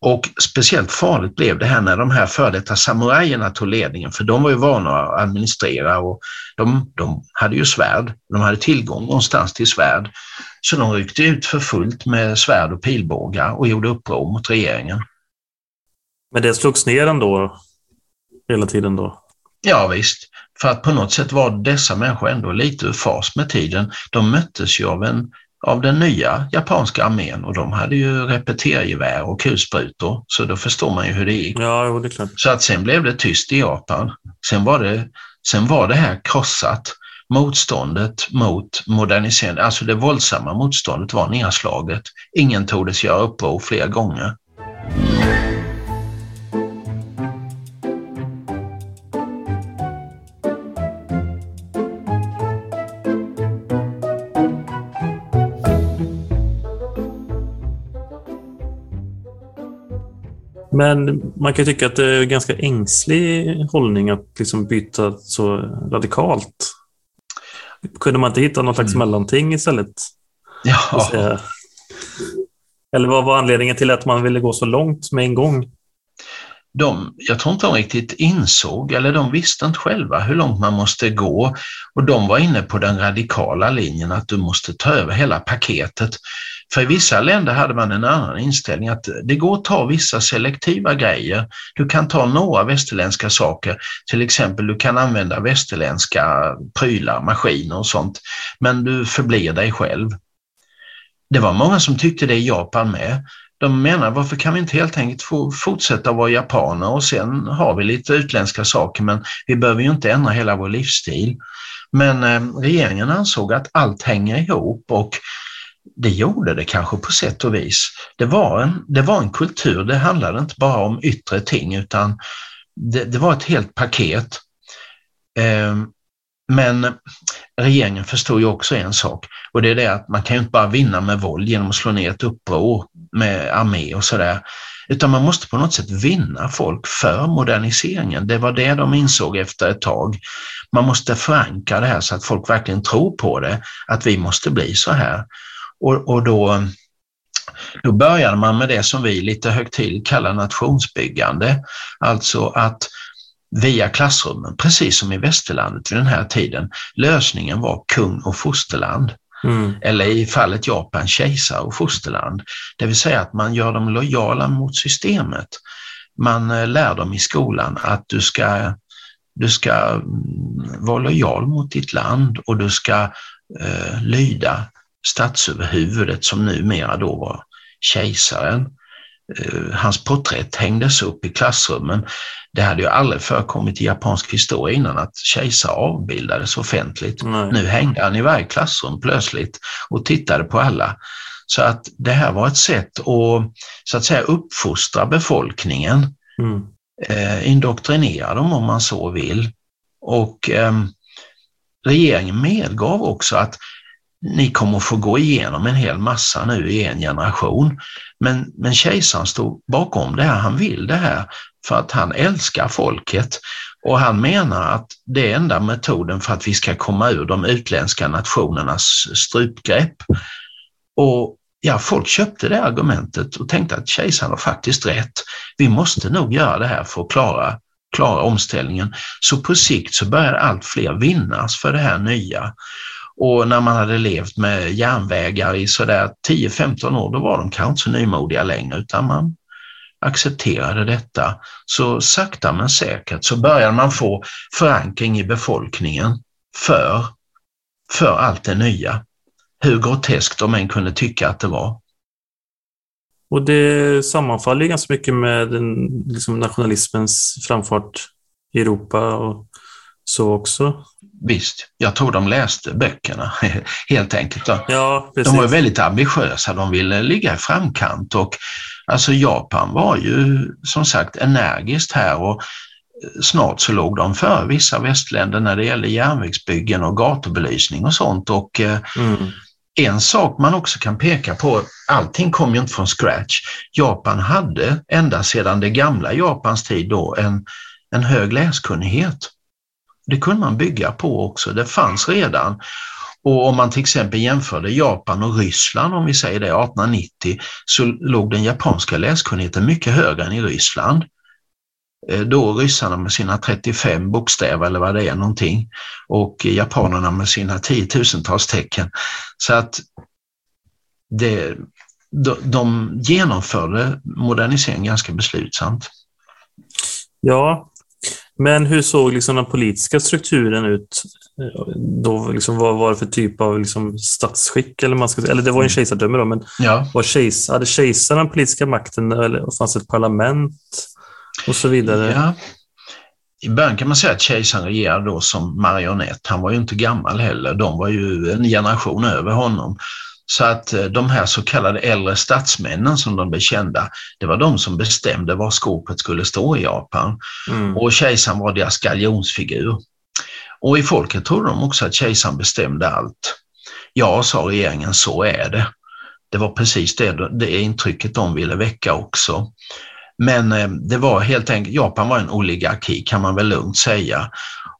Och speciellt farligt blev det här när de här före detta samurajerna tog ledningen, för de var ju vana att administrera och de, de hade ju svärd. De hade tillgång någonstans till svärd. Så de ryckte ut för fullt med svärd och pilbågar och gjorde uppror mot regeringen. Men det slogs ner ändå hela tiden då. Ja visst, för att på något sätt var dessa människor ändå lite ur fas med tiden. De möttes ju av, en, av den nya japanska armén och de hade ju repetergevär och kulsprutor, så då förstår man ju hur det gick. Ja, det är klart. Så att sen blev det tyst i Japan. Sen var det, sen var det här krossat. Motståndet mot modernisering, alltså det våldsamma motståndet var nedslaget. Ingen tordes göra uppror fler gånger. Men man kan tycka att det är en ganska ängslig hållning att liksom byta så radikalt. Kunde man inte hitta något slags Mm. mellanting istället? Ja, Eller vad var anledningen till att man ville gå så långt med en gång? de, jag tror inte de riktigt insåg, eller de visste inte själva hur långt man måste gå. Och de var inne på den radikala linjen att du måste ta över hela paketet. För i vissa länder hade man en annan inställning att det går att ta vissa selektiva grejer. Du kan ta några västerländska saker, till exempel du kan använda västerländska prylar, maskiner och sånt, men du förblir dig själv. Det var många som tyckte det i Japan med. De menar, varför kan vi inte helt enkelt få fortsätta vara japaner och sen har vi lite utländska saker, men vi behöver ju inte ändra hela vår livsstil. Men eh, regeringen ansåg att allt hänger ihop och det gjorde det kanske på sätt och vis. Det var en, det var en kultur, det handlade inte bara om yttre ting utan det, det var ett helt paket. Eh, men regeringen förstod ju också en sak och det är det att man kan ju inte bara vinna med våld genom att slå ner ett uppror med armé och sådär, utan man måste på något sätt vinna folk för moderniseringen. Det var det de insåg efter ett tag. Man måste förankra det här så att folk verkligen tror på det, att vi måste bli så här. Och, och då, då började man med det som vi lite högtidligt kallar nationsbyggande, alltså att via klassrummen, precis som i västerlandet vid den här tiden, lösningen var kung och fosterland. Mm. Eller i fallet Japan, kejsare och fosterland. Det vill säga att man gör dem lojala mot systemet. Man eh, lär dem i skolan att du ska, du ska mm, vara lojal mot ditt land och du ska eh, lyda statsöverhuvudet som numera då var kejsaren. Eh, hans porträtt hängdes upp i klassrummen. Det hade ju aldrig förekommit i japansk historia innan att kejsare avbildades offentligt. Nej. Nu hängde han i varje klassrum plötsligt och tittade på alla. Så att det här var ett sätt att så att säga uppfostra befolkningen, mm. eh, indoktrinera dem om man så vill. Och eh, regeringen medgav också att ni kommer få gå igenom en hel massa nu i en generation. Men, men kejsaren stod bakom det här, han vill det här för att han älskar folket och han menar att det är enda metoden för att vi ska komma ur de utländska nationernas strupgrepp. Och ja, folk köpte det argumentet och tänkte att kejsaren har faktiskt rätt. Vi måste nog göra det här för att klara, klara omställningen. Så på sikt så började allt fler vinnas för det här nya. Och när man hade levt med järnvägar i sådär 10-15 år, då var de kanske inte så nymodiga längre, utan man accepterade detta. Så sakta men säkert så började man få förankring i befolkningen för, för allt det nya. Hur groteskt de än kunde tycka att det var. Och det sammanfaller ganska mycket med den, liksom nationalismens framfart i Europa och så också. Visst, jag tror de läste böckerna helt enkelt. Ja, de var väldigt ambitiösa, de ville ligga i framkant och alltså Japan var ju som sagt energiskt här och snart så låg de före vissa västländer när det gällde järnvägsbyggen och gatubelysning och sånt. Och eh, mm. En sak man också kan peka på, allting kom ju inte från scratch. Japan hade ända sedan det gamla Japans tid då en, en hög läskunnighet. Det kunde man bygga på också, det fanns redan. Och om man till exempel jämförde Japan och Ryssland, om vi säger det, 1890, så låg den japanska läskunnigheten mycket högre än i Ryssland. Eh, då ryssarna med sina 35 bokstäver eller vad det är någonting och japanerna med sina tiotusentals tecken. Så att det, de genomförde modernisering ganska beslutsamt. Ja, men hur såg liksom den politiska strukturen ut? Då, liksom, vad var det för typ av liksom, statsskick? Eller, man ska, eller det var en mm. kejsardöme då, men ja. var kejs, hade kejsaren den politiska makten eller fanns ett parlament och så vidare? Ja. I början kan man säga att kejsaren regerade då som marionett. Han var ju inte gammal heller. De var ju en generation över honom. Så att eh, de här så kallade äldre statsmännen som de blev kända, det var de som bestämde var skåpet skulle stå i Japan. Mm. Och kejsaren var deras galjonsfigur. Och i folket trodde de också att kejsaren bestämde allt. Ja, sa regeringen, så är det. Det var precis det, det intrycket de ville väcka också. Men eh, det var helt enkelt, Japan var en oligarki kan man väl lugnt säga.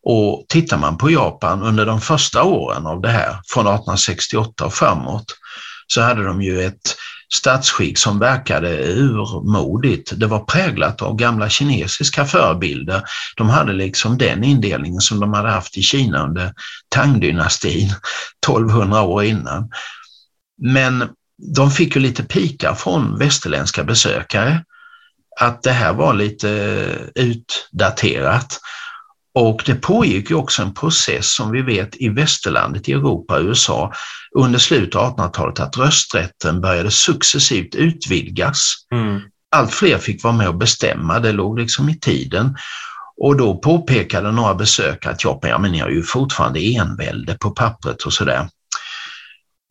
Och tittar man på Japan under de första åren av det här, från 1868 och framåt, så hade de ju ett statsskick som verkade urmodigt. Det var präglat av gamla kinesiska förebilder. De hade liksom den indelningen som de hade haft i Kina under Tang-dynastin 1200 år innan. Men de fick ju lite pikar från västerländska besökare att det här var lite utdaterat. Och det pågick ju också en process som vi vet i västerlandet, i Europa och USA under slutet av 1800-talet att rösträtten började successivt utvidgas. Mm. Allt fler fick vara med och bestämma, det låg liksom i tiden. Och då påpekade några besökare att Japan, ja men ni har ju fortfarande envälde på pappret och sådär.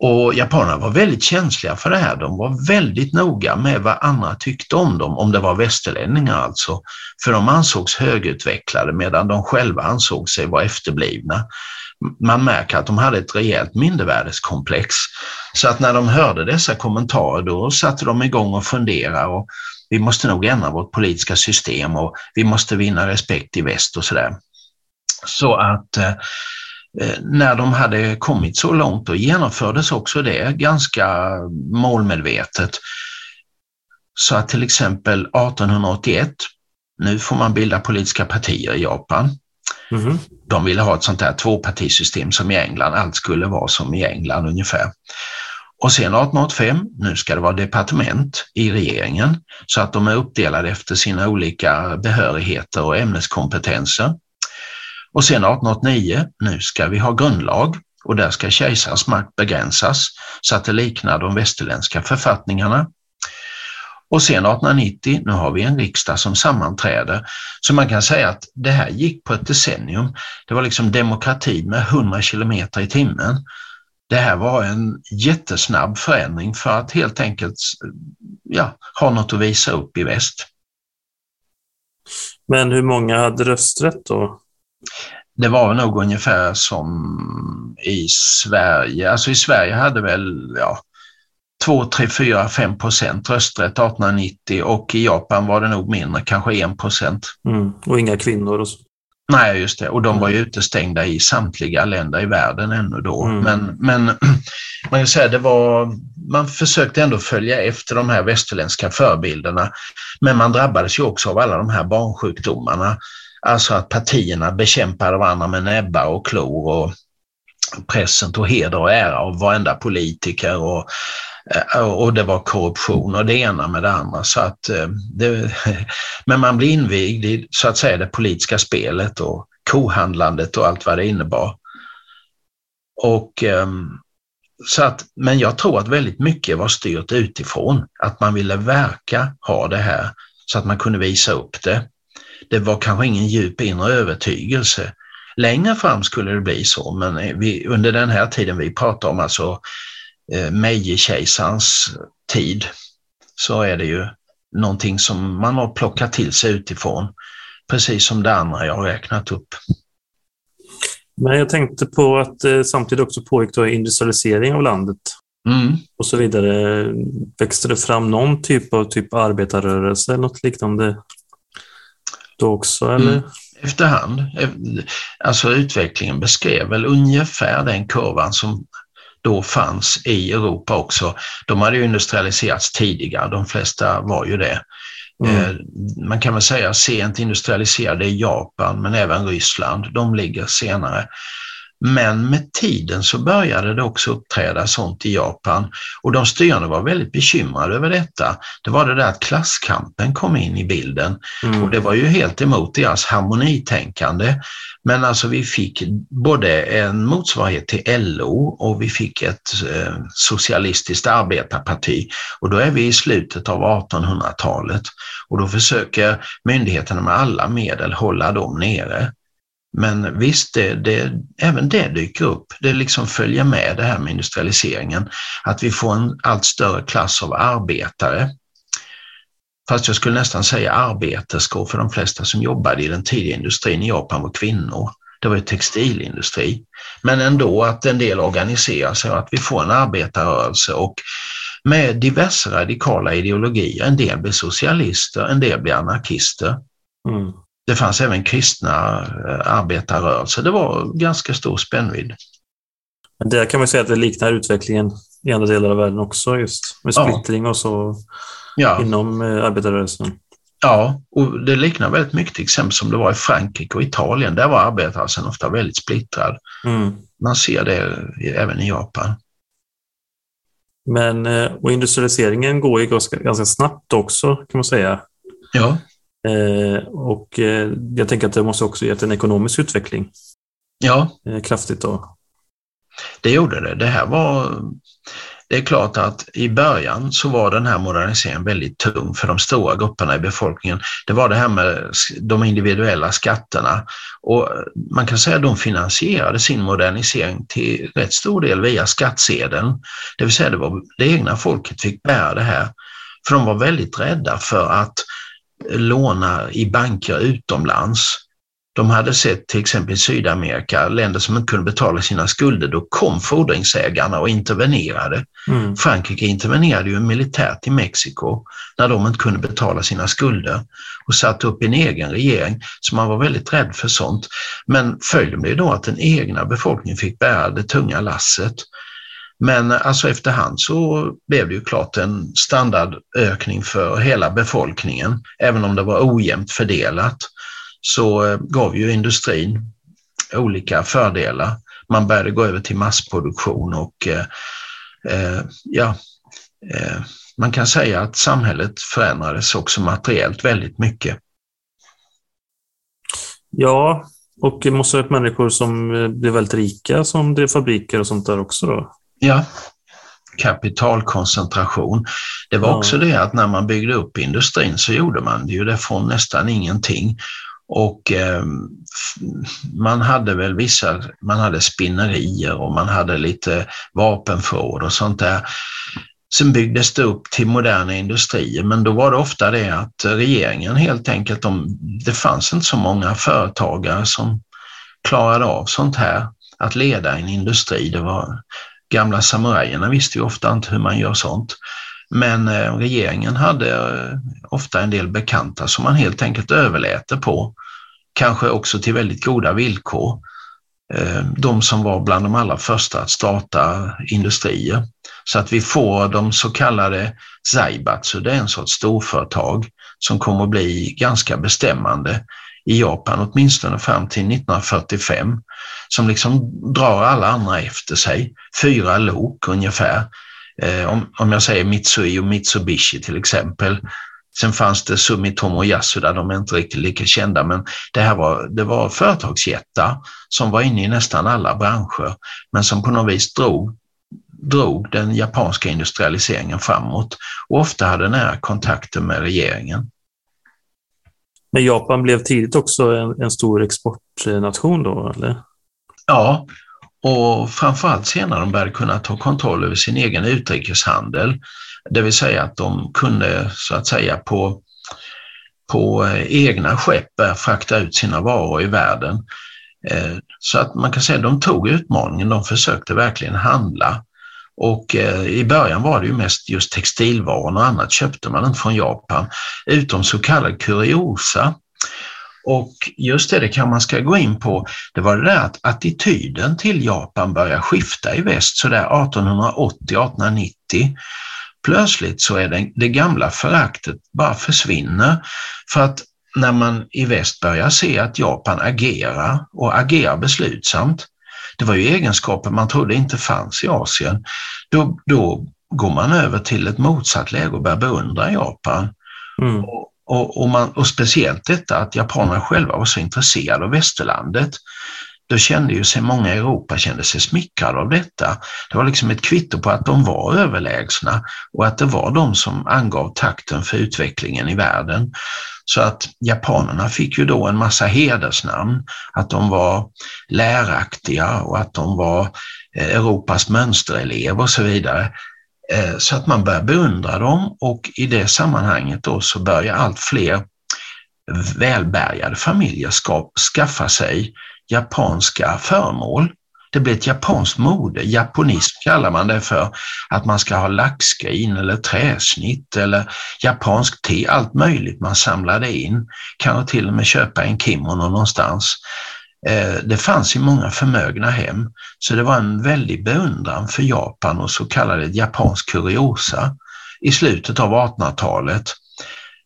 Och japanerna var väldigt känsliga för det här. De var väldigt noga med vad andra tyckte om dem, om det var västerlänningar alltså. För de ansågs högutvecklade medan de själva ansåg sig vara efterblivna. Man märker att de hade ett rejält mindervärdeskomplex. Så att när de hörde dessa kommentarer då satte de igång och funderade och vi måste nog ändra vårt politiska system och vi måste vinna respekt i väst och sådär. Så att eh, när de hade kommit så långt och genomfördes också det ganska målmedvetet. Så att till exempel 1881, nu får man bilda politiska partier i Japan. Mm. De ville ha ett sånt här tvåpartisystem som i England, allt skulle vara som i England ungefär. Och sen 1885, nu ska det vara departement i regeringen så att de är uppdelade efter sina olika behörigheter och ämneskompetenser. Och sen 1889, nu ska vi ha grundlag och där ska kejsarens makt begränsas så att det liknar de västerländska författningarna. Och sen 1890, nu har vi en riksdag som sammanträder. Så man kan säga att det här gick på ett decennium. Det var liksom demokrati med 100 kilometer i timmen. Det här var en jättesnabb förändring för att helt enkelt ja, ha något att visa upp i väst. Men hur många hade rösträtt då? Det var nog ungefär som i Sverige. Alltså i Sverige hade väl ja, 2, 3, 4, 5 procent rösträtt 1890 och i Japan var det nog mindre, kanske 1 procent. Mm. Och inga kvinnor? Och så. Nej, just det. Och de var ju mm. utestängda i samtliga länder i världen ännu då. Mm. Men, men man kan säga det var, man försökte ändå följa efter de här västerländska förebilderna. Men man drabbades ju också av alla de här barnsjukdomarna. Alltså att partierna bekämpade varandra med näbbar och klor och pressen tog heder och ära av varenda politiker och eh, och det var korruption och det ena med det andra. Så att eh, det, men man blir invigd i så att säga det politiska spelet och kohandlandet och allt vad det innebar. Och, ehm, så att, men jag tror att väldigt mycket var styrt utifrån, att man ville verka ha det här så att man kunde visa upp det. Det var kanske ingen djup inre övertygelse. Längre fram skulle det bli så, men vi, under den här tiden vi pratar om, alltså eh, Meiji-kejsarens tid, så är det ju någonting som man har plockat till sig utifrån, precis som det andra jag har räknat upp. Men jag tänkte på att eh, samtidigt också pågick då industrialisering av landet mm. och så vidare. Växte det fram någon typ av typ arbetarrörelse eller något liknande då också? Eller? Mm. Efterhand. Alltså utvecklingen beskrev väl ungefär den kurvan som då fanns i Europa också. De hade ju industrialiserats tidigare, de flesta var ju det. Mm. Eh, man kan väl säga sent industrialiserade i Japan, men även Ryssland, de ligger senare. Men med tiden så började det också uppträda sånt i Japan och de styrande var väldigt bekymrade över detta. Det var det där att klasskampen kom in i bilden mm. och det var ju helt emot deras harmonitänkande. Men alltså vi fick både en motsvarighet till LO och vi fick ett eh, socialistiskt arbetarparti och då är vi i slutet av 1800-talet och då försöker myndigheterna med alla medel hålla dem nere. Men visst, det, det, även det dyker upp. Det liksom följer med det här med industrialiseringen. Att vi får en allt större klass av arbetare. Fast jag skulle nästan säga arbeterskor, för de flesta som jobbade i den tidiga industrin i Japan var kvinnor. Det var ju textilindustri. Men ändå att en del organiserar sig och att vi får en arbetarrörelse och med diverse radikala ideologier. En del blir socialister, en del blir anarkister. Mm. Det fanns även kristna eh, arbetarrörelser. Det var ganska stor spännvidd. Men där kan man säga att det liknar utvecklingen i andra delar av världen också, just med splittring ja. och så ja. inom eh, arbetarrörelsen. Ja, och det liknar väldigt mycket till exempel som det var i Frankrike och Italien. Där var arbetarrörelsen ofta väldigt splittrad. Mm. Man ser det även i Japan. Men eh, och industrialiseringen går ju ganska, ganska snabbt också kan man säga. Ja. Eh, och eh, jag tänker att det måste också gett en ekonomisk utveckling. Ja. Eh, kraftigt då. Det gjorde det. Det här var... Det är klart att i början så var den här moderniseringen väldigt tung för de stora grupperna i befolkningen. Det var det här med de individuella skatterna och man kan säga att de finansierade sin modernisering till rätt stor del via skattsedeln. Det vill säga det var det egna folket fick bära det här. För de var väldigt rädda för att låna i banker utomlands. De hade sett till exempel i Sydamerika, länder som inte kunde betala sina skulder, då kom fordringsägarna och intervenerade. Mm. Frankrike intervenerade ju militärt i Mexiko när de inte kunde betala sina skulder och satte upp en egen regering, så man var väldigt rädd för sånt. Men följden blev då att den egna befolkningen fick bära det tunga lasset. Men alltså efterhand så blev det ju klart en standardökning för hela befolkningen, även om det var ojämnt fördelat. så eh, gav ju industrin olika fördelar. Man började gå över till massproduktion och eh, eh ja, eh, man kan säga att samhället förändrades också materiellt väldigt mycket. Ja, och måste ha varit människor som eh, blev väldigt rika som drev fabriker och sånt där också då? Ja, kapitalkoncentration. Det var ja. också det att när man byggde upp industrin så gjorde man ju det från nästan ingenting. Och eh, man hade väl vissa, man hade spinnerier och man hade lite vapenförråd och sånt där. Sen byggdes det upp till moderna industrier, men då var det ofta det att regeringen helt enkelt, de, det fanns inte så många företagare som klarade av sånt här, att leda en industri. Det var, gamla samurajerna visste ju ofta inte hur man gör sånt. Men eh, regeringen hade eh, ofta en del bekanta som man helt enkelt överlät det på. Kanske också till väldigt goda villkor. Eh, de som var bland de allra första att starta industrier. Så att vi får de så kallade Zaibatsu, det är en sorts storföretag som kommer att bli ganska bestämmande i Japan, åtminstone fram till 1945, som liksom drar alla andra efter sig. Fyra lok ungefär. Eh, om, om jag säger Mitsui och Mitsubishi till exempel. Sen fanns det Sumitomo och Yasuda, de är inte riktigt lika kända, men det här var, det var företagsjättar som var inne i nästan alla branscher, men som på något vis drog drog den japanska industrialiseringen framåt och ofta hade nära kontakter med regeringen. Men Japan blev tidigt också en, en stor exportnation då, eller? Ja, och framförallt senare de började kunna ta kontroll över sin egen utrikeshandel. Det vill säga att de kunde så att säga på, på egna skepp frakta ut sina varor i världen. Eh, så att man kan säga att de tog utmaningen, de försökte verkligen handla och eh, i början var det ju mest just textilvaror och annat köpte man inte från Japan, utom så kallad kuriosa. Och just det, det kan man ska gå in på, det var det där att attityden till Japan började skifta i väst sådär 1880-1890. Plötsligt så är det, det gamla föraktet bara försvinner för att när man i väst börjar se att Japan agerar och agerar beslutsamt, det var ju egenskaper man trodde inte fanns i Asien. Då, då går man över till ett motsatt läge och börjar beundra Japan. Mm. Och, och, och, man, och speciellt detta att japanerna själva var så intresserade av västerlandet. Då kände ju sig många i Europa kände sig smickrade av detta. Det var liksom ett kvitto på att de var överlägsna och att det var de som angav takten för utvecklingen i världen. Så att japanerna fick ju då en massa hedersnamn, att de var läraktiga och att de var eh, Europas mönsterelev och så vidare. Eh, så att man börjar beundra dem och i det sammanhanget då så börjar allt fler välbärgade familjer skaffa sig japanska föremål. Det blir ett japanskt mode. Japonism kallar man det för. Att man ska ha lackskrin eller träsnitt eller japansk te, allt möjligt man samlade in. Kan till och med köpa en kimono någonstans. Eh, det fanns i många förmögna hem, så det var en väldig beundran för Japan och så kallade japansk kuriosa i slutet av 1800-talet.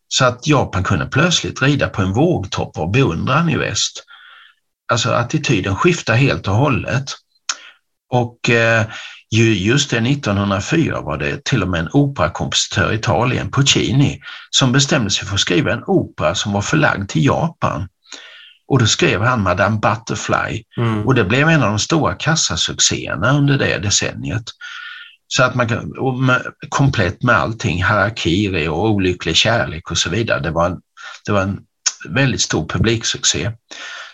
Så att Japan kunde plötsligt rida på en vågtopp av beundran i väst alltså attityden skiftar helt och hållet. Och eh, just det 1904 var det till och med en operakompositör i Italien, Puccini, som bestämde sig för att skriva en opera som var förlagd till Japan. Och då skrev han Madame Butterfly mm. och det blev en av de stora kassasuccéerna under det decenniet. Så att man kan, med, komplett med allting, harakiri och olycklig kärlek och så vidare. Det var en, det var en väldigt stor publiksuccé.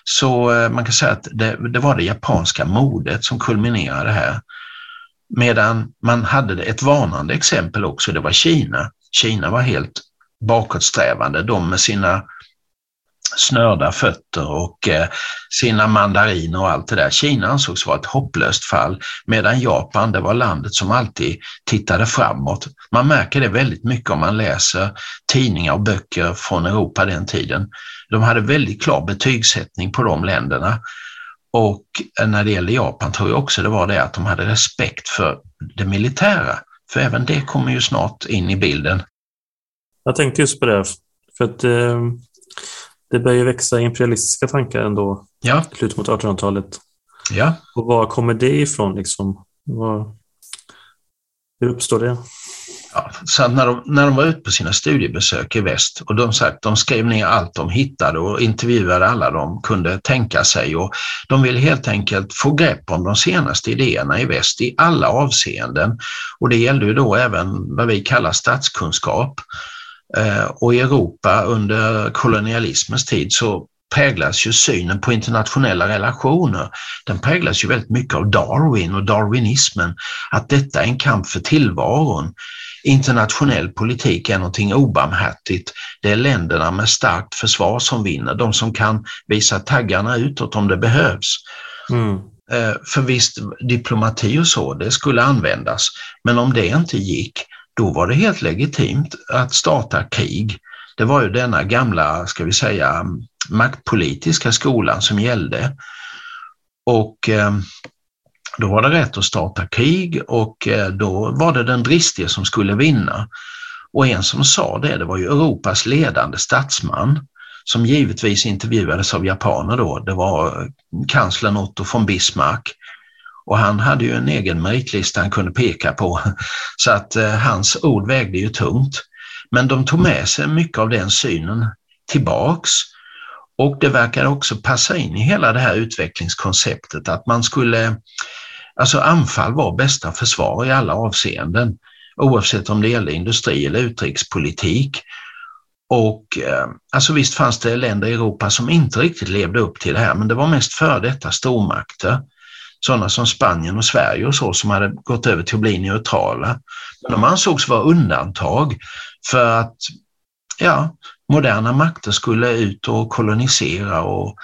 Så eh, man kan säga att det, det var det japanska modet som kulminerade här. Medan man hade ett varnande exempel också, det var Kina. Kina var helt bakåtsträvande, de med sina snörda fötter och eh, sina mandariner och allt det där. Kina ansågs vara ett hopplöst fall medan Japan, det var landet som alltid tittade framåt. Man märker det väldigt mycket om man läser tidningar och böcker från Europa den tiden. De hade väldigt klar betygssättning på de länderna. Och eh, när det gäller Japan tror jag också det var det att de hade respekt för det militära. För även det kommer ju snart in i bilden. Jag tänkte just på det, för att eh, det börjar växa imperialistiska tankar ändå Ja, i slutet mot 1800-talet. ja. Och var kommer det ifrån? Liksom? Var, hur uppstår det? Ja, så när, de, när de var ute på sina studiebesök i väst och de, sagt, de skrev ner allt de hittade och intervjuade alla de kunde tänka sig och de ville helt enkelt få grepp om de senaste idéerna i väst i alla avseenden. Och det gällde ju då även vad vi kallar statskunskap. Eh, och i Europa under kolonialismens tid så präglas ju synen på internationella relationer, den präglas ju väldigt mycket av Darwin och darwinismen, att detta är en kamp för tillvaron. Internationell politik är någonting obarmhärtigt. Det är länderna med starkt försvar som vinner, de som kan visa taggarna utåt om det behövs. Mm. Eh, För visst, diplomati och så, det skulle användas, men om det inte gick, då var det helt legitimt att starta krig. Det var ju denna gamla, ska vi säga, maktpolitiska skolan som gällde. Och eh, då var det rätt att starta krig och eh, då var det den dristige som skulle vinna. Och en som sa det, det var ju Europas ledande statsman som givetvis intervjuades av japaner då. Det var eh, kanslern Otto von Bismarck. Och han hade ju en egen meritlista han kunde peka på, så att eh, hans ord vägde ju tungt. Men de tog med sig mycket av den synen tillbaks och det verkar också passa in i hela det här utvecklingskonceptet att man skulle, alltså anfall var bästa försvar i alla avseenden, oavsett om det gällde industri eller utrikespolitik. Och eh, alltså visst fanns det länder i Europa som inte riktigt levde upp till det här, men det var mest före detta stormakter. Sådana som Spanien och Sverige och så som hade gått över till att bli neutrala. Men de ansågs vara undantag för att ja, moderna makter skulle ut och kolonisera och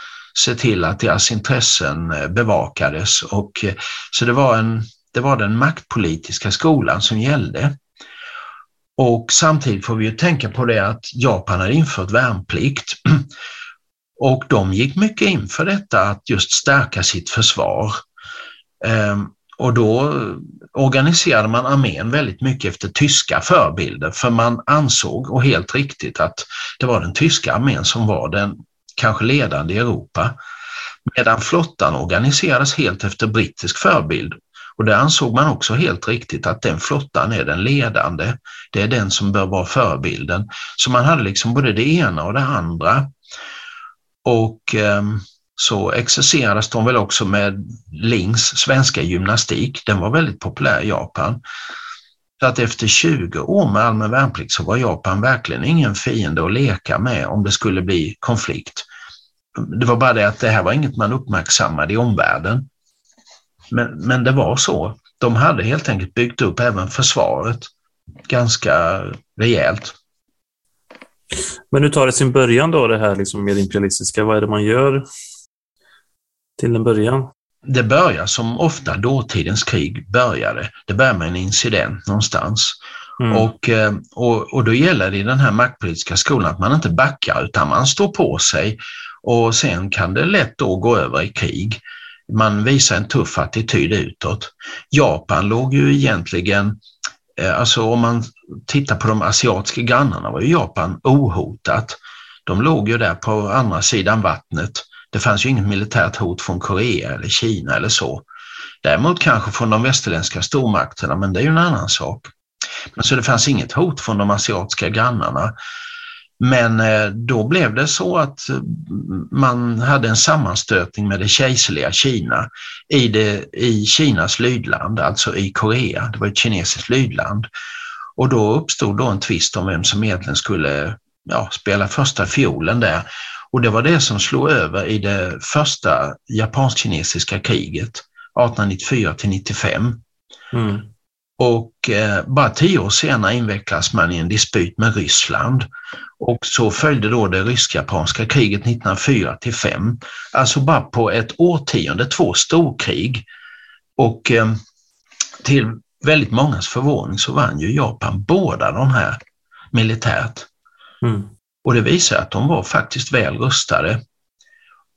se till att deras intressen eh, bevakades. Och, eh, så det var, en, det var den maktpolitiska skolan som gällde. Och samtidigt får vi ju tänka på det att Japan hade infört värnplikt och de gick mycket in för detta att just stärka sitt försvar. Ehm, och då organiserade man armén väldigt mycket efter tyska förebilder för man ansåg, och helt riktigt, att det var den tyska armén som var den kanske ledande i Europa. Medan flottan organiserades helt efter brittisk förebild. Och det ansåg man också helt riktigt att den flottan är den ledande. Det är den som bör vara förebilden. Så man hade liksom både det ena och det andra. Och eh, så exercerades de väl också med Lings svenska gymnastik. Den var väldigt populär i Japan. Så att efter 20 år med allmän värnplikt så var Japan verkligen ingen fiende att leka med om det skulle bli konflikt. Det var bara det att det här var inget man uppmärksammade i omvärlden. Men, men det var så. De hade helt enkelt byggt upp även försvaret ganska rejält. Men nu tar det sin början då det här liksom med imperialistiska. Vad är det man gör till en början? Det börjar som ofta dåtidens krig började. Det börjar med en incident någonstans. Mm. Och, och, och då gäller det i den här maktpolitiska skolan att man inte backar utan man står på sig och sen kan det lätt då gå över i krig. Man visar en tuff attityd utåt. Japan låg ju egentligen, alltså om man tittar på de asiatiska grannarna var ju Japan ohotat. De låg ju där på andra sidan vattnet. Det fanns ju inget militärt hot från Korea eller Kina eller så. Däremot kanske från de västerländska stormakterna, men det är ju en annan sak. Men så det fanns inget hot från de asiatiska grannarna. Men eh, då blev det så att eh, man hade en sammanstötning med det kejserliga Kina i, det, i Kinas lydland, alltså i Korea. Det var ett kinesiskt lydland. Och då uppstod då en tvist om vem som egentligen skulle ja, spela första fiolen där. Och det var det som slog över i det första japansk-kinesiska kriget 1894 till 95. Mm. Och eh, bara tio år senare invecklas man i en dispyt med Ryssland. Och så följde då det rysk-japanska kriget 1904 till 5. Alltså bara på ett årtionde, två storkrig. Och eh, till väldigt mångas förvåning så vann ju Japan båda de här militärt. Mm. Och det visar att de var faktiskt väl rustade.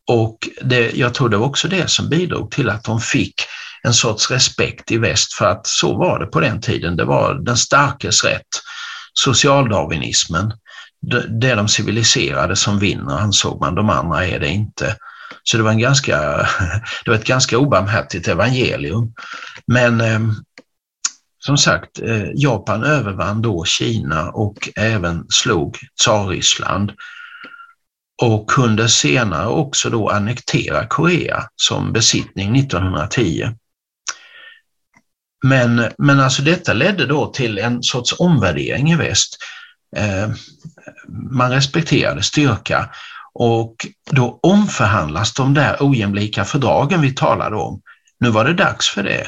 Och det, jag tror det var också det som bidrog till att de fick en sorts respekt i väst för att så var det på den tiden. Det var den starkes rätt, socialdarwinismen. det är de civiliserade som vinner, ansåg man. De andra är det inte. Så det var, en ganska, det var ett ganska obarmhärtigt evangelium. Men ehm, som sagt, eh, Japan övervann då Kina och även slog Tsarryssland och kunde senare också då annektera Korea som besittning 1910. Men, men alltså detta ledde då till en sorts omvärdering i väst. Eh, man respekterade styrka och då omförhandlas de där ojämlika fördragen vi talade om. Nu var det dags för det.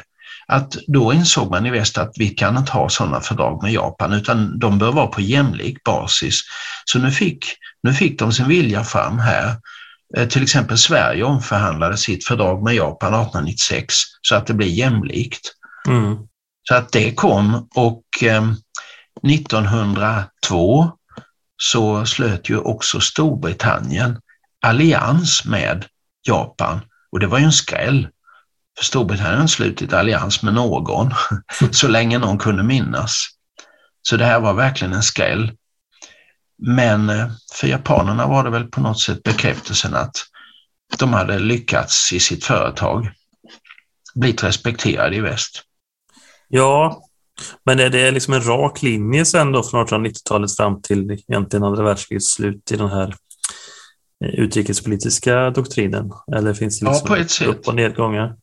Att då insåg man i väst att vi kan inte ha sådana fördrag med Japan utan de bör vara på jämlik basis. Så nu fick, nu fick de sin vilja fram här. Eh, till exempel Sverige omförhandlade sitt fördrag med Japan 1896 så att det blir jämlikt. Mm. Så att det kom och eh, 1902 så slöt ju också Storbritannien allians med Japan och det var ju en skräll. För Storbritannien slutit allians med någon så länge någon kunde minnas. Så det här var verkligen en skräll. Men eh, för japanerna var det väl på något sätt bekräftelsen att de hade lyckats i sitt företag, blivit respekterade i väst. Ja, men är det liksom en rak linje sen då från 1890-talet fram till egentligen andra världskrigets slut i den här eh, utrikespolitiska doktrinen? Eller finns det liksom ja, på ett sätt. upp och nedgångar?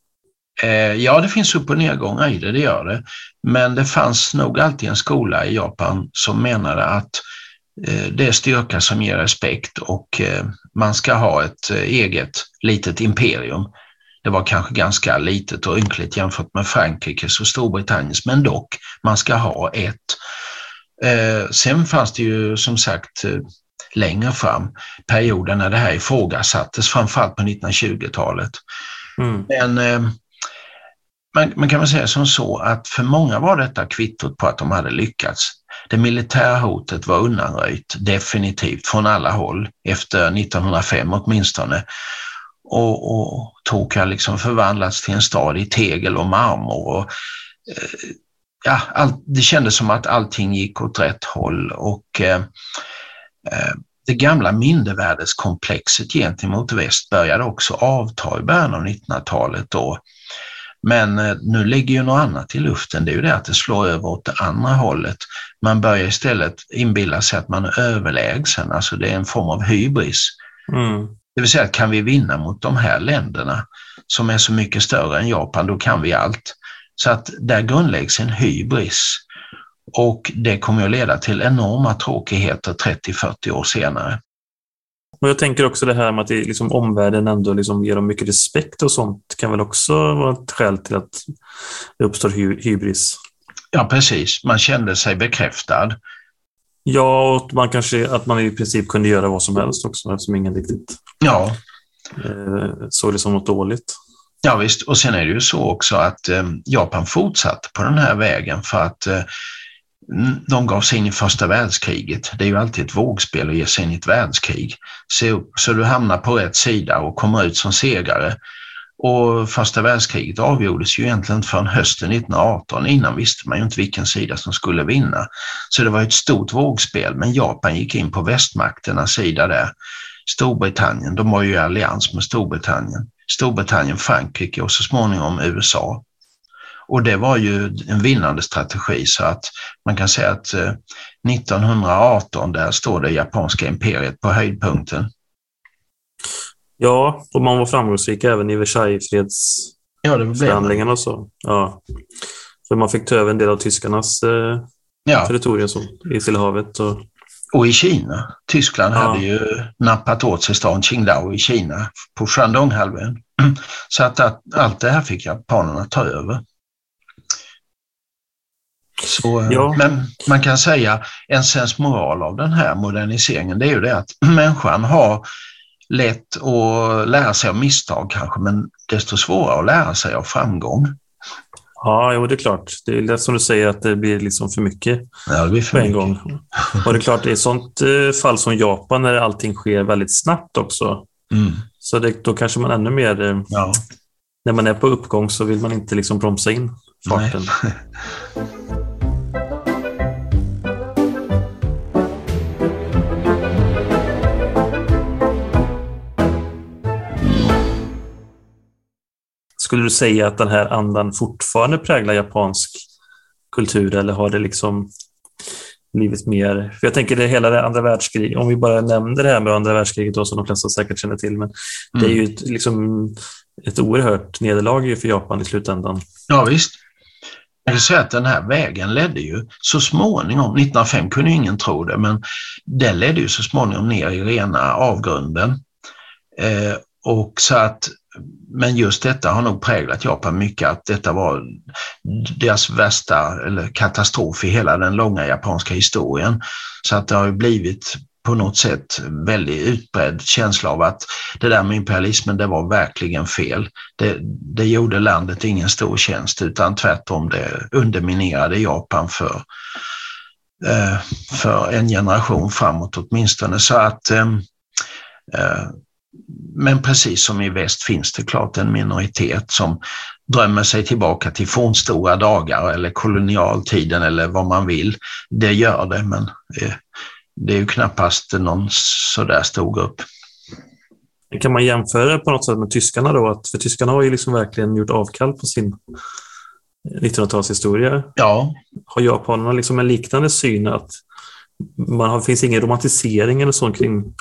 Eh, ja, det finns upp och nedgångar i det, det gör det. Men det fanns nog alltid en skola i Japan som menade att eh, det är styrka som ger respekt och man ska ha ett eget litet imperium det var kanske ganska litet och ynkligt jämfört med Frankrikes och Storbritanniens, men dock, man ska ha ett. Eh, sen fanns det ju som sagt eh, längre fram perioder när det här ifrågasattes, framförallt på 1920-talet. Mm. Men eh, man, man, kan väl säga som så att för många var detta kvittot på att de hade lyckats. Det militära hotet var undanröjt definitivt från alla håll efter 1905 åtminstone och, och Tokyo liksom förvandlats till en stad i tegel och marmor. Och, eh, ja, all, det kändes som att allting gick åt rätt håll och eh, eh det gamla mindervärdeskomplexet gentemot väst började också avta i början av 1900-talet. Då. Men eh, nu ligger ju något annat i luften, det är ju det att det slår över åt det andra hållet. Man börjar istället inbilla sig att man är överlägsen, alltså det är en form av hybris. Mm. Det vill säga, kan vi vinna mot de här länderna som är så mycket större än Japan, då kan vi allt. Så att där grundläggs en hybris och det kommer att leda till enorma tråkigheter 30-40 år senare. Och jag tänker också det här med att det, liksom, omvärlden ändå liksom ger dem mycket respekt och sånt kan väl också vara ett skäl till att det uppstår hy hybris? Ja, precis. Man kände sig bekräftad. Ja, och man kanske, att man i princip kunde göra vad som helst också eftersom ingen riktigt ja. eh, såg det som något dåligt. Ja visst, och sen är det ju så också att eh, Japan fortsatte på den här vägen för att eh, Mm, de gav sig in i första världskriget. Det är ju alltid ett vågspel att ge sig in i ett världskrig. Så, så du hamnar på rätt sida och kommer ut som segrare. Och första världskriget avgjordes ju egentligen förrän hösten 1918. Innan visste man ju inte vilken sida som skulle vinna. Så det var ett stort vågspel, men Japan gick in på västmakternas sida där. Storbritannien, de var ju i allians med Storbritannien. Storbritannien, Frankrike och så småningom USA. Och det var ju en vinnande strategi så att man kan säga att 1918 eh, där står det japanska imperiet på höjdpunkten. Ja, och man var framgångsrik även i Versaillesfredsförhandlingarna. Ja, så. Ja. För man fick ta över en del av tyskarnas eh, ja. territorium så, i Stilla havet. Och... och i Kina. Tyskland ja. hade ju nappat åt sig stan Qingdao i Kina på Shandonghalvön. Så att, att allt det här fick japanerna ta över. Så, eh, ja. Men man kan säga en sensmoral av den här moderniseringen det är ju det att människan har lätt att lära sig av misstag kanske, men desto svårare att lära sig av framgång. Ja, jo, det är klart. Det är lätt som du säger att det blir liksom för mycket ja, det blir för på en mycket. gång. Och det är klart, i ett sånt eh, fall som Japan, när allting sker väldigt snabbt också, mm. så det, då kanske man ännu mer... Eh, ja. När man är på uppgång så vill man inte liksom bromsa in farten. Skulle du säga att den här andan fortfarande präglar japansk kultur eller har det liksom blivit mer... För jag tänker det hela det andra världskriget, om vi bara nämner det här med andra världskriget då, som de flesta säkert känner till, men mm. det är ju ett, liksom ett oerhört nederlag för Japan i slutändan. Ja visst. Jag kan säga att den här vägen ledde ju så småningom, 1905 kunde ingen tro det, men den ledde ju så småningom ner i rena avgrunden. Eh, och så att, men just detta har nog präglat Japan mycket, att detta var deras värsta eller katastrof i hela den långa japanska historien. Så att det har ju blivit på något sätt väldigt utbredd känsla av att det där med imperialismen, det var verkligen fel. Det, det gjorde landet ingen stor tjänst utan tvärtom det underminerade Japan för, eh, för en generation framåt åtminstone. Så att eh, eh men precis som i väst finns det klart en minoritet som drömmer sig tillbaka till fornstora dagar eller kolonialtiden eller vad man vill. Det gör det, men eh, det är ju knappast någon sådär stor grupp. Kan man jämföra på något sätt med tyskarna då? Att, för tyskarna har ju liksom verkligen gjort avkall på sin 1900-talshistoria. Ja. Har japanerna liksom en liknande syn att man har, finns ingen romantisering eller så kring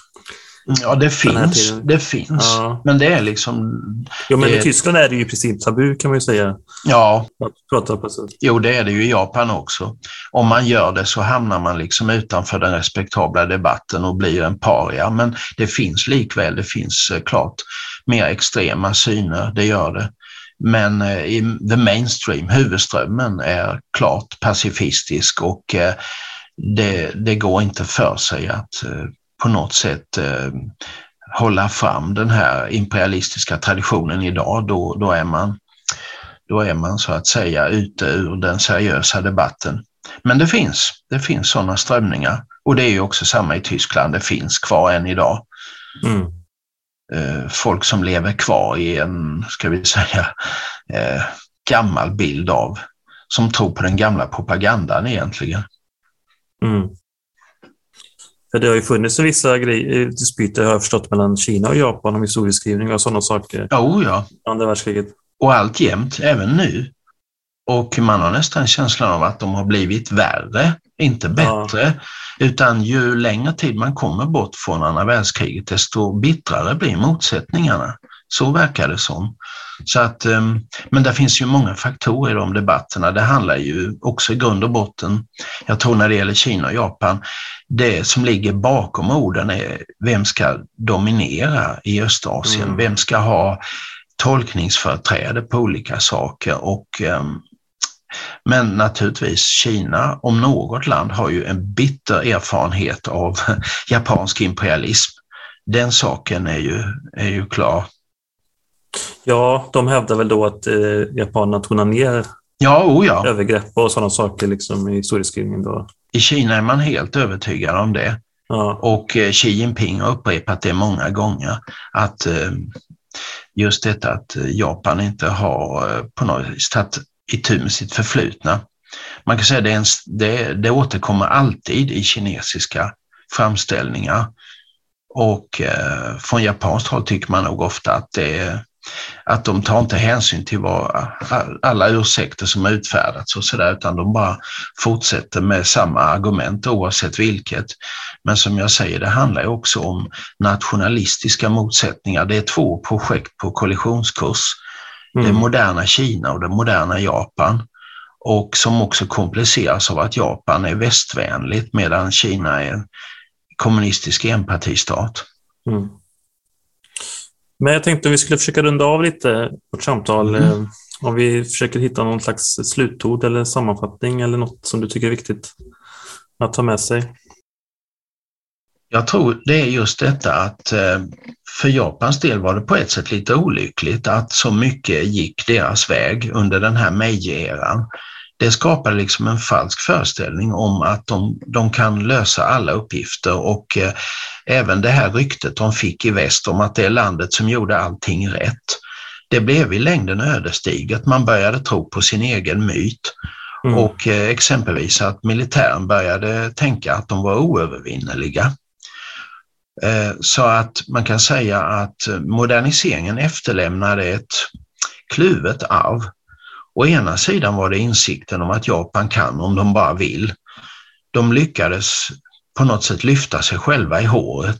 Ja, det finns. Det finns. Ja. Men det är liksom... Jo, men det... i Tyskland är det ju i princip tabu kan man ju säga. Ja. Att prata på så. Jo, det är det ju i Japan också. Om man gör det så hamnar man liksom utanför den respektabla debatten och blir en paria. Men det finns likväl, det finns eh, klart mer extrema syner, det gör det. Men eh, i the mainstream, huvudströmmen, är klart pacifistisk och eh, det, det går inte för sig att på något sätt eh, hålla fram den här imperialistiska traditionen idag, då, då, är man, då är man så att säga ute ur den seriösa debatten. Men det finns, det finns sådana strömningar och det är ju också samma i Tyskland, det finns kvar än idag. Mm. Eh, folk som lever kvar i en, ska vi säga, eh, gammal bild av, som tror på den gamla propagandan egentligen. Mm. För det har ju funnits vissa grejer, dispyter har jag förstått mellan Kina och Japan om historieskrivning och sådana saker. Oh, ja. Andra världskriget. Och alltjämt, även nu. Och man har nästan känslan av att de har blivit värre, inte bättre. Ja. Utan ju längre tid man kommer bort från andra världskriget, desto bittrare blir motsättningarna. Så verkar det som. Så att, ehm, men det finns ju många faktorer i de debatterna. Det handlar ju också i grund och botten, jag tror när det gäller Kina och Japan, det som ligger bakom orden är vem ska dominera i Östasien? Mm. Vem ska ha tolkningsföreträde på olika saker? Och, ehm, men naturligtvis Kina, om något land, har ju en bitter erfarenhet av japansk imperialism. Den saken är ju, är ju klar. Ja, de hävdar väl då att eh, japanerna tonar ner ja, oh ja. övergrepp och sådana saker liksom, i historieskrivningen. Då. I Kina är man helt övertygad om det. Ja. Och eh, Xi Jinping har upprepat det många gånger, att eh, just detta att Japan inte har eh, på något vis tagit itu med sitt förflutna. Man kan säga att det, det, det återkommer alltid i kinesiska framställningar. Och eh, från japanskt håll tycker man nog ofta att det att de tar inte hänsyn till vad, alla ursäkter som utfärdats och sådär, utan de bara fortsätter med samma argument oavsett vilket. Men som jag säger, det handlar också om nationalistiska motsättningar. Det är två projekt på kollisionskurs. Mm. Det moderna Kina och det moderna Japan och som också kompliceras av att Japan är västvänligt medan Kina är en kommunistisk enpartistat. Mm. Men jag tänkte att vi skulle försöka runda av lite vårt samtal. Mm. Eh, om vi försöker hitta någon slags slutord eller sammanfattning eller något som du tycker är viktigt att ta med sig. Jag tror det är just detta att eh, för Japans del var det på ett sätt lite olyckligt att så mycket gick deras väg under den här Meiji-eran det skapar liksom en falsk föreställning om att de, de kan lösa alla uppgifter och eh, även det här ryktet de fick i väst om att det är landet som gjorde allting rätt. Det blev i längden ödesdigert. Man började tro på sin egen myt mm. och eh, exempelvis att militären började tänka att de var oövervinneliga. Eh, så att man kan säga att moderniseringen efterlämnade ett kluvet arv. Å ena sidan var det insikten om att Japan kan om de bara vill. De lyckades på något sätt lyfta sig själva i håret,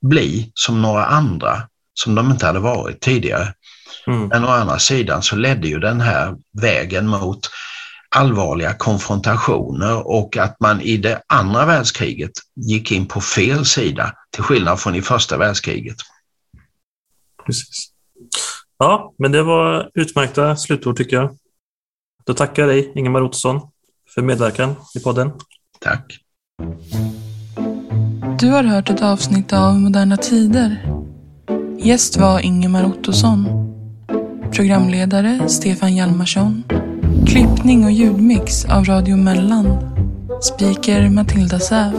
bli som några andra som de inte hade varit tidigare. Mm. Men å andra sidan så ledde ju den här vägen mot allvarliga konfrontationer och att man i det andra världskriget gick in på fel sida till skillnad från i första världskriget. Precis. Ja, men det var utmärkta slutord tycker jag. Då tackar jag dig, Ingemar Ottosson, för medverkan i podden. Tack. Du har hört ett avsnitt av Moderna Tider. Gäst var Ingemar Ottosson. Programledare Stefan Hjalmarsson. Klippning och ljudmix av Radio Mellan. Speaker Matilda Säv.